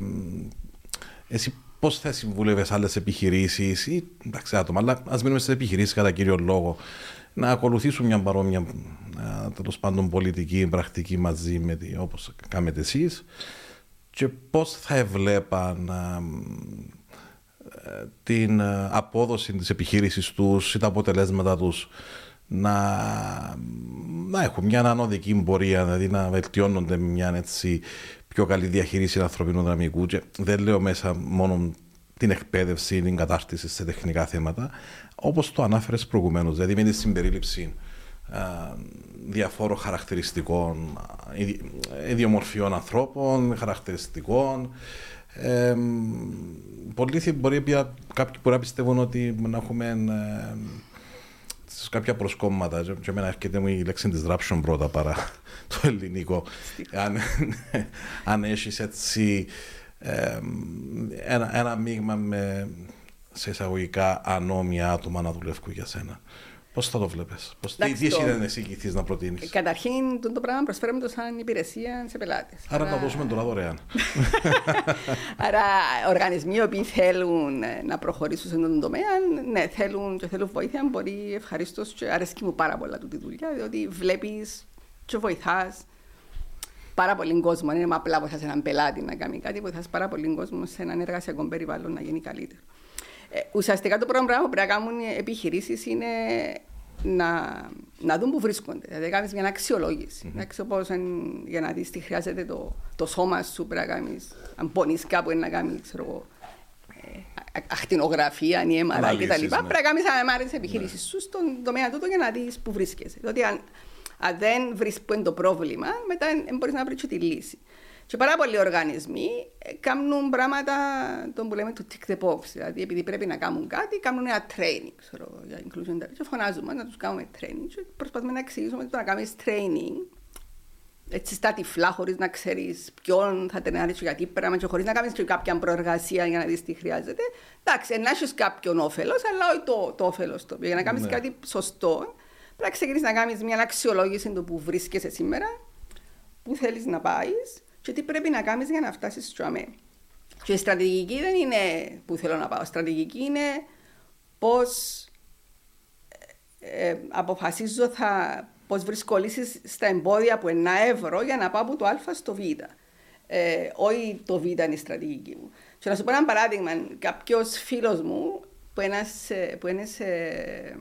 εσύ πώς θα συμβούλευες άλλες επιχειρήσεις ή εντάξει άτομα, αλλά ας μείνουμε στις επιχειρήσεις κατά κύριο λόγο. Να ακολουθήσουν μια παρόμοια τέλος πάντων πολιτική πρακτική μαζί με τη, όπως κάνετε εσείς. Και πώς θα εβλέπαν α, ε, την ε, απόδοση της επιχείρησης τους ή τα αποτελέσματα τους να, να έχουν μια ανώδικη πορεία, δηλαδή να βελτιώνονται με μια έτσι πιο καλή διαχείριση ανθρωπίνου δυναμικού. Και δεν λέω μέσα μόνο την εκπαίδευση, την κατάρτιση σε τεχνικά θέματα, όπως το ανάφερες προηγουμένως, δηλαδή με τη συμπερίληψη α, διαφόρων χαρακτηριστικών, α, ιδι- ιδιομορφιών ανθρώπων, χαρακτηριστικών. Ε, πολλοί θη- μπορεί, πια- κάποιοι μπορεί να πιστεύουν ότι να έχουμε ε, σε κάποια προσκόμματα. Και, και εμένα έρχεται μου η λέξη disruption πρώτα παρά το ελληνικό. Αν, αν έχεις έτσι ε, ένα, ένα μείγμα με σε εισαγωγικά ανώμια άτομα να δουλεύουν για σένα πώς θα το βλέπεις; Πώς, τι, Εντάξει, τι εσύ το- δεν εσύ κοιθείς να προτείνεις; Καταρχήν, το, το πράγμα προσφέρουμε το σαν υπηρεσία σε πελάτες. άρα να δώσουμε τώρα δωρεάν Άρα, οργανισμοί οι οποίοι θέλουν ε, να προχωρήσουν σε αυτόν τον τομέα, ναι, θέλουν και θέλουν βοήθεια, μπορεί ευχαρίστως και αρέσκει μου πάρα πολλά του τη δουλειά, διότι βλέπεις και βοηθάς πάρα πολύ κόσμο. Δεν είναι απλά βοηθάς έναν πελάτη να κάνει κάτι, βοηθάς πάρα πολύ κόσμο σε έναν εργασιακό περιβάλλον να γίνει καλύτερο. Ε, ουσιαστικά το πρώτο πράγμα που πρέπει να κάνουν οι επιχειρήσεις είναι να, να δουν που βρίσκονται. Δηλαδή, κάνεις μια αξιολόγηση. Εντάξει, όπως εν- για να δεις τι χρειάζεται το, το σώμα σου, πρέπει να κάνεις. Αν πονείς κάπου, είναι να κάνεις, ξέρω εγώ, ε, α- ακτινογραφία, ή MRI Αναλύσεις, κτλ. ναι. Πρέπει να κάνεις αναμάρει τη επιχείρηση σου στον τομέα τούτο για να δεις που βρίσκεσαι. Διότι αν, αν δεν βρει που είναι το πρόβλημα, μετά δεν μπορείς να βρεις και τη λύση. Και πάρα πολλοί οργανισμοί ε, κάνουν πράγματα τον που λέμε του tick the box. Δηλαδή, επειδή πρέπει να κάνουν κάτι, κάνουν ένα training ξέρω, εγώ, για inclusion diversity. Και φωνάζουμε να τους κάνουμε training. Και προσπαθούμε να εξηγήσουμε ότι το να κάνεις training έτσι στα τυφλά, χωρίς να ξέρεις ποιον θα τρενάρεις και γιατί πράγμα, και χωρίς να κάνεις κάποια προεργασία για να δεις τι χρειάζεται. Εντάξει, να έχεις κάποιον όφελος, αλλά όχι το, το όφελος το οποίο. Για να κάνεις Ναι. κάτι σωστό, πρέπει να ξεκινήσεις να κάνεις μια αξιολόγηση του που βρίσκεσαι σήμερα, πού θέλεις να πάεις και τι πρέπει να κάνεις για να φτάσεις στο αμέ. Και η στρατηγική δεν είναι που θέλω να πάω. Η στρατηγική είναι πώς ε, αποφασίζω θα, πώς βρίσκω λύσεις στα εμπόδια που ένα ευρώ για να πάω από το α στο β. Ε, όχι το β είναι η στρατηγική μου. Και να σου πω ένα παράδειγμα. Κάποιος φίλος μου που, ένας, ε, που είναι σε, ε,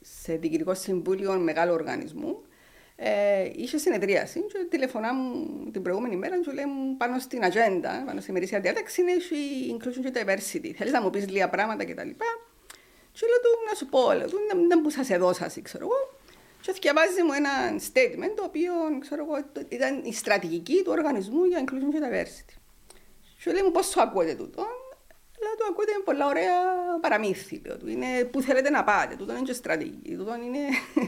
σε διοικητικό συμβούλιο μεγάλου οργανισμού ε, είχε συνεδρίαση και τηλεφωνά μου την προηγούμενη μέρα και λέει μου πάνω στην ατζέντα, πάνω στη μερίσια διάταξη είναι η inclusion και diversity. Θέλεις να μου πεις λίγα πράγματα κτλ. Και λέω του να σου πω, λέω του, δεν, δεν που σας έδωσα, ξέρω εγώ. Και διαβάζει μου ένα statement το οποίο, ξέρω εγώ, το- ήταν η στρατηγική του οργανισμού για inclusion και diversity. Και λέει μου πώς σου ακούτε τούτο; Λέω του ακούτε είναι πολλά ωραία παραμύθι. Λέω του. Είναι που θέλετε να πάτε. Τούτο είναι και στρατηγική. Τούτο είναι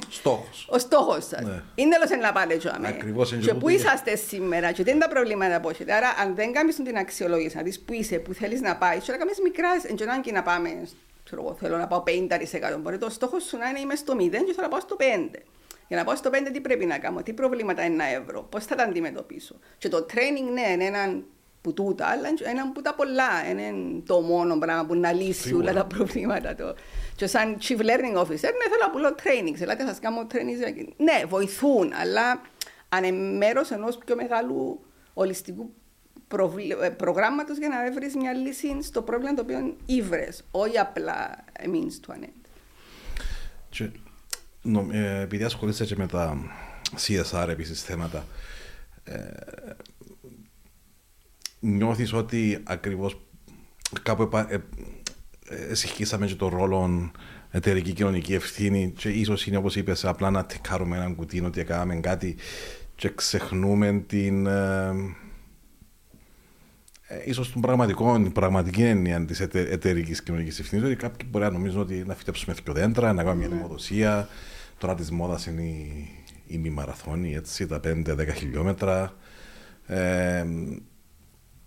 στόχος ο στόχος σας. Ναι. Είναι τέλο να πάτε τζάμε. Ακριβώς, είναι Και και πού τούτο. είσαστε σήμερα, και τι είναι τα προβλήματα που έχετε. Άρα, αν δεν κάνεις την αξιολόγηση, να δεις πού είσαι, πού θέλεις να πάεις, και να κάνεις μικράς, δεν ανάγκη να πάμε. Ξέρω εγώ, θέλω να πάω 50%. Μπορεί το στόχος σου να είναι είμαι στο 0 και θέλω να πάω στο 5. Για να πάω στο 5, τι πρέπει να κάνω, τι προβλήματα είναι ένα ευρώ, πώς θα τα αντιμετωπίσω. Και το training, ναι, είναι έναν που τούτα, αλλά είναι ένα που τα πολλά. Είναι το μόνο πράγμα που να λύσει Σίγουρα. όλα τα προβλήματα. Το. Και σαν chief learning officer, ναι, θέλω να πουλώ training. Ελάτε, σας κάνω training. Ναι, βοηθούν, αλλά αν είναι μέρος ενός πιο μεγάλου ολιστικού προγράμματος για να βρεις μια λύση στο πρόβλημα το οποίο ήβρες, όχι απλά means to an end. Και, νο, ε, επειδή ασχολείσαι και με τα CSR επίσης θέματα, ε, νιώθεις ότι ακριβώς κάπου επα, ε, ε, συγχύσαμε και το ρόλο εταιρική κοινωνική ευθύνη και ίσως είναι όπως είπες απλά να τεκάρουμε έναν κουτί ότι έκαναμε κάτι και ξεχνούμε την. Ε, ε, ίσως την πραγματικό, την πραγματική έννοια της εταιρικής κοινωνικής ευθύνης. Δηλαδή, κάποιοι μπορεί να νομίζουν ότι να φυτέψουμε δύο δέντρα, να κάνουμε μια νομοδοσία. Τώρα της μόδας είναι η, η μη μαραθώνη, έτσι, τα 5-10 χιλιόμετρα. Ε,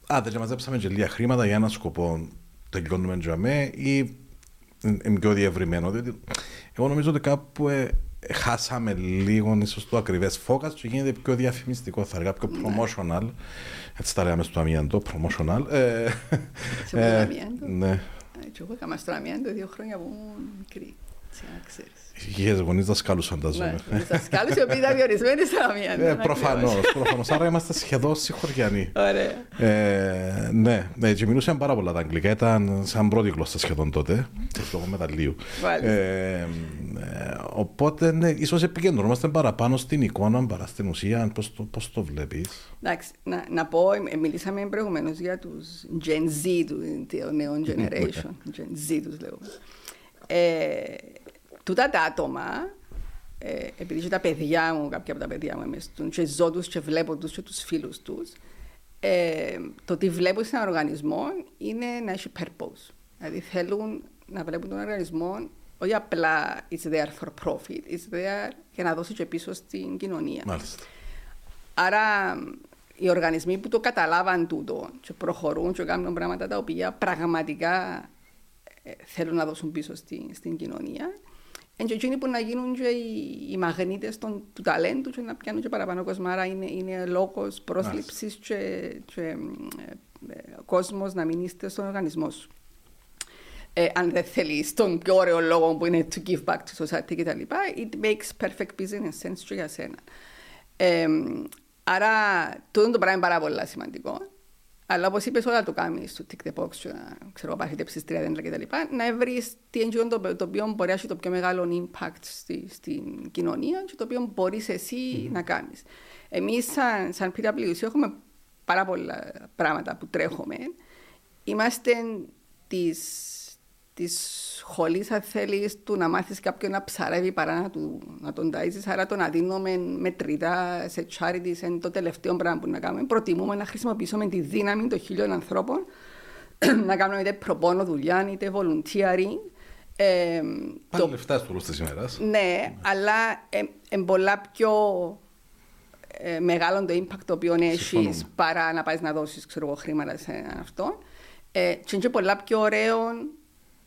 άντε και μαζέψαμε και λίγα χρήματα για ένα σκοπό τελειώνουμε τζαμέ ή είναι πιο διευρυμένο. Διότι εγώ νομίζω ότι κάπου ε, χάσαμε λίγο ίσως το ακριβές φόκα και γίνεται πιο διαφημιστικό, θα έλεγα πιο ναι. promotional. Έτσι τα λέμε στο αμιαντό, promotional. Ε, Σε ε, αμιαντό. Ναι. Έτσι, εγώ έκανα στο αμιαντό δύο χρόνια που ήμουν μικρή. Είχε γονεί δασκάλου, φαντάζομαι. Ναι, δασκάλου οι οποίοι ήταν διορισμένοι στα μία. Ε, Προφανώς. Άρα είμαστε σχεδόν συγχωριανοί. Ωραία. Ε, ναι, ναι, και μιλούσαν πάρα πολλά τα αγγλικά. Ήταν σαν πρώτη γλώσσα σχεδόν τότε. Λόγω μεταλλίου. Ε, οπότε, ναι, ίσως επικεντρωνόμαστε παραπάνω στην εικόνα παρά στην ουσία. Πώς το, πώς το βλέπεις. Εντάξει, να, να πω, μιλήσαμε προηγουμένως για τους Gen Z, του νέου generation. Gen Z τους λέω. Ε, τούτα τα άτομα, ε, επειδή και τα παιδιά μου, κάποια από τα παιδιά μου είμαι στον, και ζω τους και βλέπω τους και τους φίλους τους, ε, το ότι βλέπω σε έναν οργανισμό είναι να έχει purpose. Δηλαδή θέλουν να βλέπουν τον οργανισμό όχι απλά it's there for profit, it's there για να δώσει και πίσω στην κοινωνία. Μάλιστα. Άρα οι οργανισμοί που το καταλάβαν τούτο και προχωρούν και κάνουν πράγματα τα οποία πραγματικά ε, θέλουν να δώσουν πίσω στην, στην κοινωνία. Και εκείνοι που να γίνουν και οι, οι μαγνήτες του ταλέντου και να πιάνουν και παραπάνω κόσμο. Άρα είναι, είναι λόγος πρόσληψης και, και ε, ε, κόσμος να μην είστε στον οργανισμό σου. Ε, αν δεν θέλει τον πιο ωραίο λόγο που είναι to give back to society κτλ. It makes perfect business sense και για σένα. Ε, άρα, τούτο το πράγμα είναι πάρα πολύ σημαντικό. Αλλά όπως είπες, όλα το κάνεις στο tick the box, ξέρω, παχύτεψη τρία δέντρα κτλ. Να βρεις τι είναι το, το οποίο μπορεί να έχει το πιο μεγάλο impact στη, στην κοινωνία και το οποίο μπορείς εσύ mm-hmm. να κάνεις. Εμείς, σαν, σαν PwC, έχουμε πάρα πολλά πράγματα που τρέχουμε. Είμαστε τις της σχολής, αν θέλεις, του να μάθεις κάποιον να ψαρεύει παρά να, του, να τον ταΐζεις. Άρα το να δίνουμε μετρητά σε charities είναι το τελευταίο πράγμα που να κάνουμε. Προτιμούμε να χρησιμοποιήσουμε τη δύναμη των χιλιών ανθρώπων να κάνουμε είτε προπόνο δουλειά, είτε volunteering. Ε, Πάλι το... λεφτά στο τέλο της ημέρας. Ναι, αλλά είναι ε, πολλά πιο ε, μεγάλο το impact το οποίο έχεις παρά να πάεις να δώσεις χρήματα σε αυτό. Ε, και είναι πολλά πιο ωραίο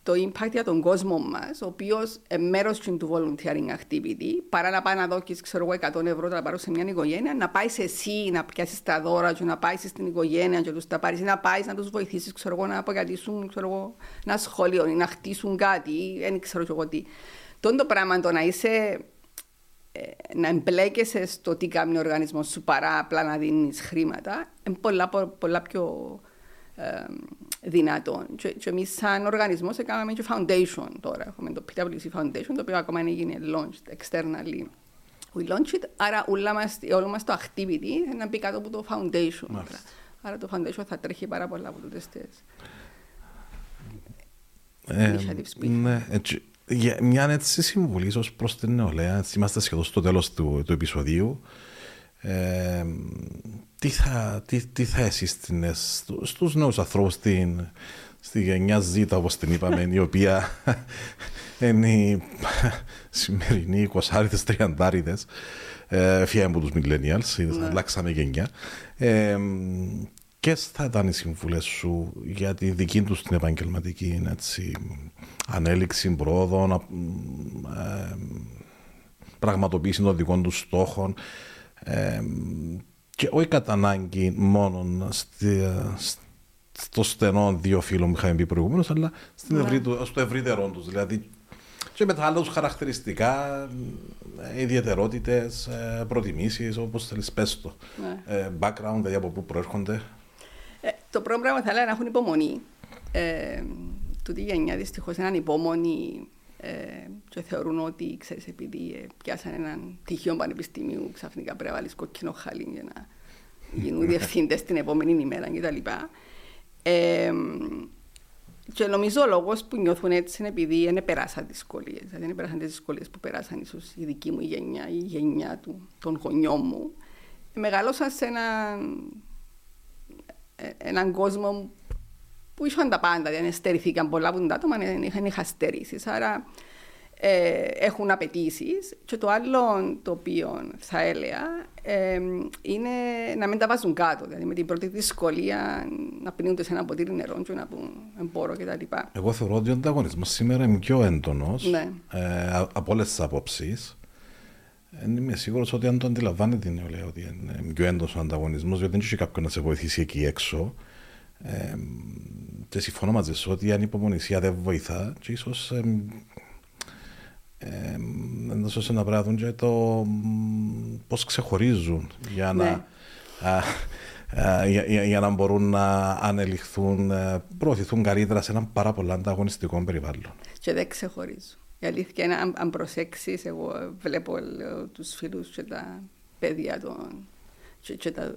το impact για τον κόσμο μας, ο οποίος είναι μέρο του volunteering activity, παρά να πάει να δώσει ξέρω 100 ευρώ να πάρω σε μια οικογένεια, να πάεις εσύ να πιάσεις τα δώρα και να πάεις στην οικογένεια και τους τα πάρεις, να πάεις να τους βοηθήσεις να αποκατήσουν ένα σχολείο ή να χτίσουν κάτι, ή δεν ξέρω εγώ τι. Τον το πράγμα το να είσαι ε, να εμπλέκεσαι στο τι κάνει ο οργανισμός σου παρά απλά να δίνεις χρήματα, είναι πολλά, πολλά πιο δυνατόν. Και, και εμείς σαν οργανισμός έκαναμε και foundation τώρα. Έχουμε το PwC Foundation, το οποίο ακόμα έγινε launched externally. We launched it, άρα όλα μας, όλο μας το activity θα να μπει κάτω από το foundation. Μάλιστα. Άρα το foundation θα τρέχει πάρα πολλά από τούτες τις ε, ναι, έτσι, για μια έτσι συμβουλή ίσως προς την νεολαία, είμαστε σχεδόν στο τέλος του, του επεισοδίου. Ε, τι θα, τι, τι θα εσύστηνες στους νέους ανθρώπους στην, στη γενιά Z, όπως την είπαμε, η οποία είναι οι σημερινοί εικοσάριδες, τριαντάριδες, ε, φύγαμε από τους millennials, ναι. αλλάξαμε γενιά. Ε, Ποιες θα ήταν οι συμβουλές σου για τη δική τους την επαγγελματική έτσι, ανέλυξη πρόοδων, ε, πραγματοποίηση των δικών τους στόχων και όχι κατά ανάγκη μόνο στο στενό δύο φίλων που είχαμε πει προηγουμένως, αλλά ναι. στο ευρύτερό τους. Δηλαδή και με τα άλλα τους χαρακτηριστικά, ιδιαιτερότητες, ε, προτιμήσεις, όπως θέλεις, πες το. Ναι. Ε, background, δηλαδή από πού προέρχονται. Ε, το πρώτο πράγμα θα έλεγα να έχουν υπομονή. Ε, τούτη γενιά δυστυχώς είναι ανυπόμονη ε, και θεωρούν ότι, ξέρεις, επειδή ε, πιάσαν έναν τυχείο πανεπιστημίου, ξαφνικά πρέπει να βάλεις κόκκινο χαλί για να γίνουν διευθύντες την επόμενη ημέρα κτλ. Ε, και νομίζω ο λόγος που νιώθουν έτσι είναι επειδή δεν περάσαν δυσκολίες. Δηλαδή, δεν περάσαν τις δυσκολίες που περάσαν ίσως η δική μου γενιά ή η γενιά του, των γονιών μου. μεγάλωσα σε έναν, ε, έναν κόσμο που είχαν τα πάντα, δεν στερηθήκαν πολλά από τα άτομα, είχαν, είχαν στερήσεις. Άρα ε, έχουν απαιτήσεις. Και το άλλο το οποίο θα έλεγα ε, είναι να μην τα βάζουν κάτω. Δηλαδή με την πρώτη δυσκολία να πίνονται σε ένα ποτήρι νερό και να πούν εμπόρο κτλ. Εγώ θεωρώ ότι ο ανταγωνισμός σήμερα είναι πιο έντονος ναι. ε, από όλες τις απόψεις. Είμαι σίγουρος ότι αν το αντιλαμβάνεται η νεολαία ότι είναι πιο έντονος ο ανταγωνισμός, διότι δεν έχει κάποιον να σε βοηθήσει εκεί έξω. Ε, και συμφωνώ μαζί σου ότι αν η υπομονησία δεν βοηθά, και ίσως ε, ε, ώστε να πράττουν και το πώς ξεχωρίζουν για να, Ναι. α, α, για, για- για να μπορούν να ανελιχθούν, ε, προωθηθούν καλύτερα σε ένα πάρα πολύ ανταγωνιστικό περιβάλλον. Και δεν ξεχωρίζω. Η αλήθεια είναι, αν, αν προσέξεις, εγώ βλέπω τους φίλους και τα παιδιά των. Και, και τα,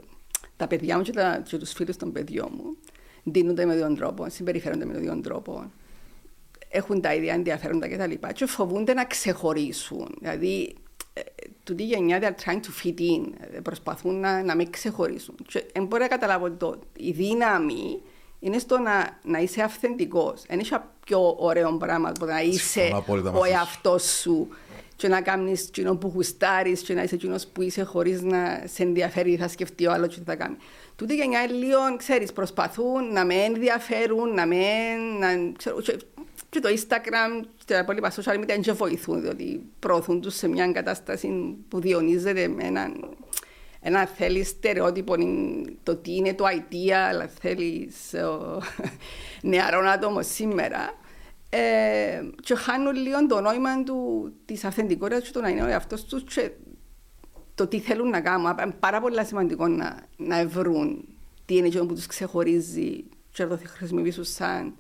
τα παιδιά μου και, τα, και τους φίλους των παιδιών μου δίνονται με τον τρόπο, συμπεριφέρονται με τον τρόπο, έχουν τα ίδια ενδιαφέροντα κτλ. Και, και φοβούνται να ξεχωρίσουν. Δηλαδή, ε, τούτη η γενιά, they are trying to fit in. Ε, Προσπαθούν να, να μην ξεχωρίσουν. Και δεν μπορώ να καταλάβω ότι το, η δύναμη είναι στο να, να είσαι αυθεντικός. Δεν έχει πιο ωραίο πράγμα από το να είσαι απόλυτα ο μαζί σου. εαυτός σου και να κάνεις εκείνο που γουστάρεις και να είσαι εκείνος που είσαι χωρίς να σε ενδιαφέρει θα σκεφτεί ο άλλος τι θα κάνει. Τούτη η γενιά είναι λίγο, ξέρεις, προσπαθούν να με ενδιαφέρουν, να με. Να, ξέρω, και, και το Instagram και τα υπόλοιπα social media δεν και βοηθούν, διότι προωθούν τους σε μια κατάσταση που διονύζεται με έναν ένα θέλει στερεότυπο είναι το τι είναι το idea, αλλά θέλει νεαρό άτομο σήμερα. Ε, και χάνουν λίγο το νόημα του, της αυθεντικότητας και το να είναι ο εαυτός τους και το τι θέλουν να κάνουν. Είναι πάρα πολύ σημαντικό να, να βρουν τι είναι αυτό που τους ξεχωρίζει και να το χρησιμοποιήσουν σαν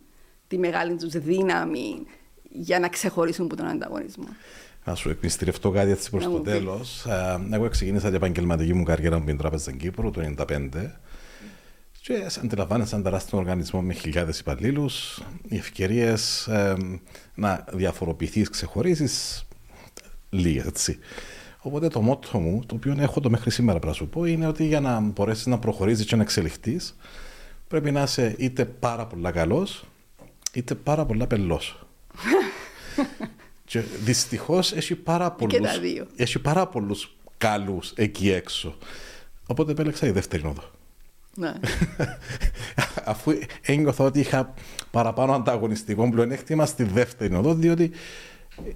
τη μεγάλη τους δύναμη για να ξεχωρίσουν από τον ανταγωνισμό. Να σου εκμυστηρευτώ κάτι έτσι προς Να το μου πεις. τέλος. Ε, Εγώ ξεκίνησα την επαγγελματική μου καριέρα με την Τράπεζα στην Κύπρο το 1995 και σε αντιλαμβάνεσαι έναν τεράστιο οργανισμό με χιλιάδες υπαλλήλους, οι ευκαιρίες ε, να διαφοροποιηθείς, ξεχωρίσεις, λίγες έτσι. Οπότε το μότο μου, το οποίο έχω το μέχρι σήμερα πρέπει να σου πω, είναι ότι για να μπορέσεις να προχωρήσεις και να εξελιχθείς, πρέπει να είσαι είτε πάρα πολλά καλός, είτε πάρα πολλά πελός. και δυστυχώς έχει πάρα Και τα πολλούς, δύο. έχει πάρα πολλούς καλούς εκεί έξω. Οπότε επέλεξα η δεύτερη οδό. Ναι. Αφού ένιωθα ότι είχα παραπάνω ανταγωνιστικό πλεονέκτημα στη δεύτερη οδό, διότι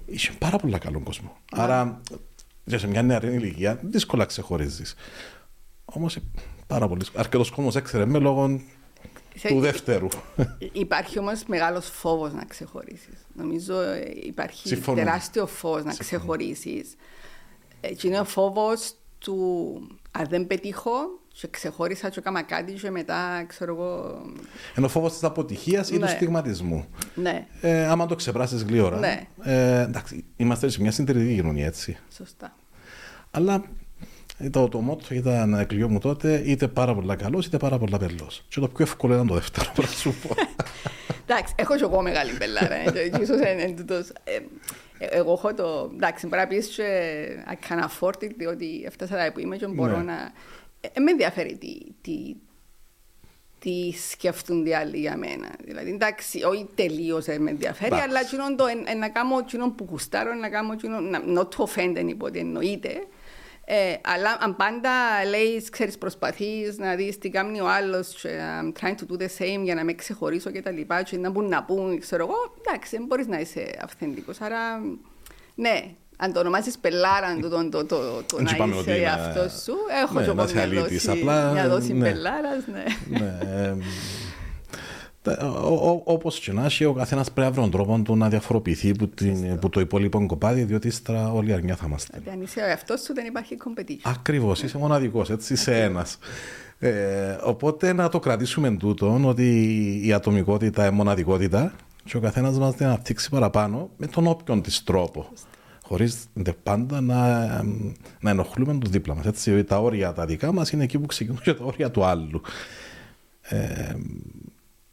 είχε πάρα πολύ καλό κόσμο. Άρα, και σε μια νεαρή ηλικία, δύσκολα ξεχωρίζεις. Όμως, πάρα πολύ. Αρκετός κόσμος έξερε με λόγω Σε- του δεύτερου. Υπάρχει όμως μεγάλος φόβος να ξεχωρίσει. Νομίζω ε, υπάρχει Συμφωνώ. τεράστιο φόβο να ξεχωρίσει. Και είναι ο φόβος του αν δεν πετύχω και ξεχώρισα και έκανα κάτι και μετά ξέρω εγώ. Ενώ φόβος της αποτυχίας ή του Ναι. στιγματισμού. Ναι, Ε, άμα το ξεπράσεις γλύωρα. Ναι. Ε, εντάξει, είμαστε σε μια συντηρητική κοινωνία έτσι. σωστά. Αλλά ε, το, το μότο ήταν κλειό μου τότε είτε πάρα πολύ καλός είτε πάρα πολύ πελός. Και το πιο εύκολο ήταν το δεύτερο, πρέπει να σου πω. Εντάξει, έχω και εγώ μεγάλη μπελάρα. ε, και ίσως είναι τούτος. Ε, ε, Εγώ έχω το. Εντάξει, μπορεί να πεις και I can afford it, διότι έφτασα τα που είμαι και μπορώ Ναι. να. Ε, με ενδιαφέρει τι, τι, τι σκέφτονται οι άλλοι για μένα. Δηλαδή, εντάξει, όχι τελείως με ενδιαφέρει, Εντάξει. αλλά εκείνον το, ε, ε, να κάνω εκείνον που γουστάρω, να κάνω εκείνον, να, not to offend anybody, εννοείται. Ε, αλλά αν πάντα λέεις, ξέρεις, προσπαθείς να δεις τι κάνει ο άλλος, I'm trying to do the same για να με ξεχωρίσω και τα λοιπά, και να μπουν να πούν, ξέρω εγώ, εντάξει, δεν μπορείς να είσαι αυθεντικός. Άρα, ναι, αν το ονομάζει πελάρα, το, το, το, το, το Δεν να είπαμε είσαι ότι είναι- αυτός σου, έχω ναι, και εγώ να μια είσαι αλήτης, δόση, απλά, μια δόση ναι. πελάρας, ναι. ναι, ε, Όπως και να έχει, ο καθένας πρέπει να βρει τον τρόπο του να διαφοροποιηθεί από, την, που το υπόλοιπο κοπάδι, διότι ύστερα όλοι αρνιά θα είμαστε. Γιατί αν είσαι ο εαυτός σου δεν υπάρχει competition. Ακριβώς, είσαι μοναδικός, έτσι είσαι ένας. Ε, οπότε να το κρατήσουμε τούτο ότι η ατομικότητα είναι μοναδικότητα και ο καθένας μας την αναπτύξει παραπάνω με τον όποιον της τρόπο. Χωρίς πάντα να, να ενοχλούμε το δίπλα μας. Έτσι, τα όρια τα δικά μας είναι εκεί που ξεκινούν και τα όρια του άλλου. Ε,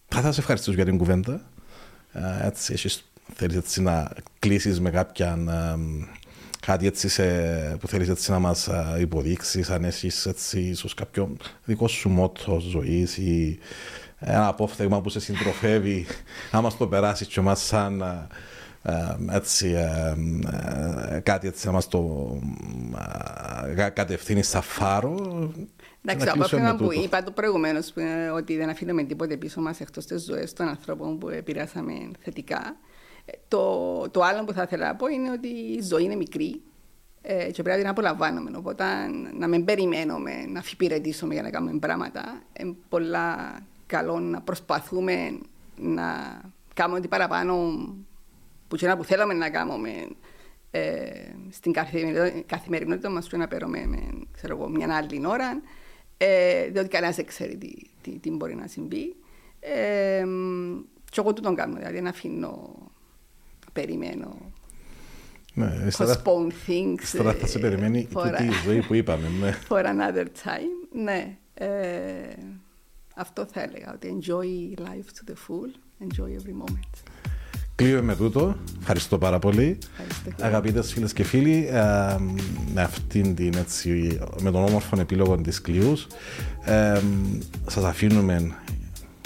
θα σας ευχαριστήσω για την κουβέντα. Ε, έτσι, έχεις, θέλεις έτσι να κλείσεις με κάποια ε, κάτι έτσι σε, που θέλεις έτσι να μας υποδείξεις, αν έχεις έτσι ίσως κάποιο δικό σου μότο ζωής ή ένα απόφθεγμα που σε συντροφεύει, να μας το περάσεις και εμάς σαν έτσι, κάτι έτσι να μας το κατευθύνει σαν φάρο. Εντάξει, το απόφθεγμα που είπα το προηγουμένως, ότι δεν αφήνουμε τίποτε πίσω μας εκτός της ζωής των ανθρώπων που επηρεάσαμε θετικά. Το, το άλλο που θα ήθελα να πω είναι ότι η ζωή είναι μικρή ε, και πρέπει να την απολαμβάνουμε. Οπότε να μην περιμένουμε να αφιπηρετήσουμε για να κάνουμε πράγματα. Είναι πολλά καλό να προσπαθούμε να κάνουμε ό,τι παραπάνω που και που θέλαμε να κάνουμε ε, στην καθημερινότητα μας και να παίρνουμε ξέρω εγώ, μια άλλη ώρα ε, διότι κανένας δεν ξέρει τι, τι, τι, μπορεί να συμβεί ε, και εγώ τον κάνω δηλαδή να αφήνω περιμένω ναι, postpone things Τώρα θα σε περιμένει for η ζωή που είπαμε ναι. for another time ναι ε, αυτό θα έλεγα, ότι enjoy life to the full, enjoy every moment. Κλείω με τούτο. Ευχαριστώ πάρα πολύ. Αγαπητές φίλες και φίλοι, ε, με αυτήν την έτσι, με τον όμορφο επίλογο της κλειούς, ε, σας αφήνουμε,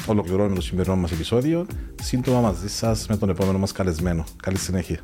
ολοκληρώνουμε το σημερινό μας επεισόδιο. Σύντομα μαζί σας με τον επόμενο μας καλεσμένο. Καλή συνέχεια.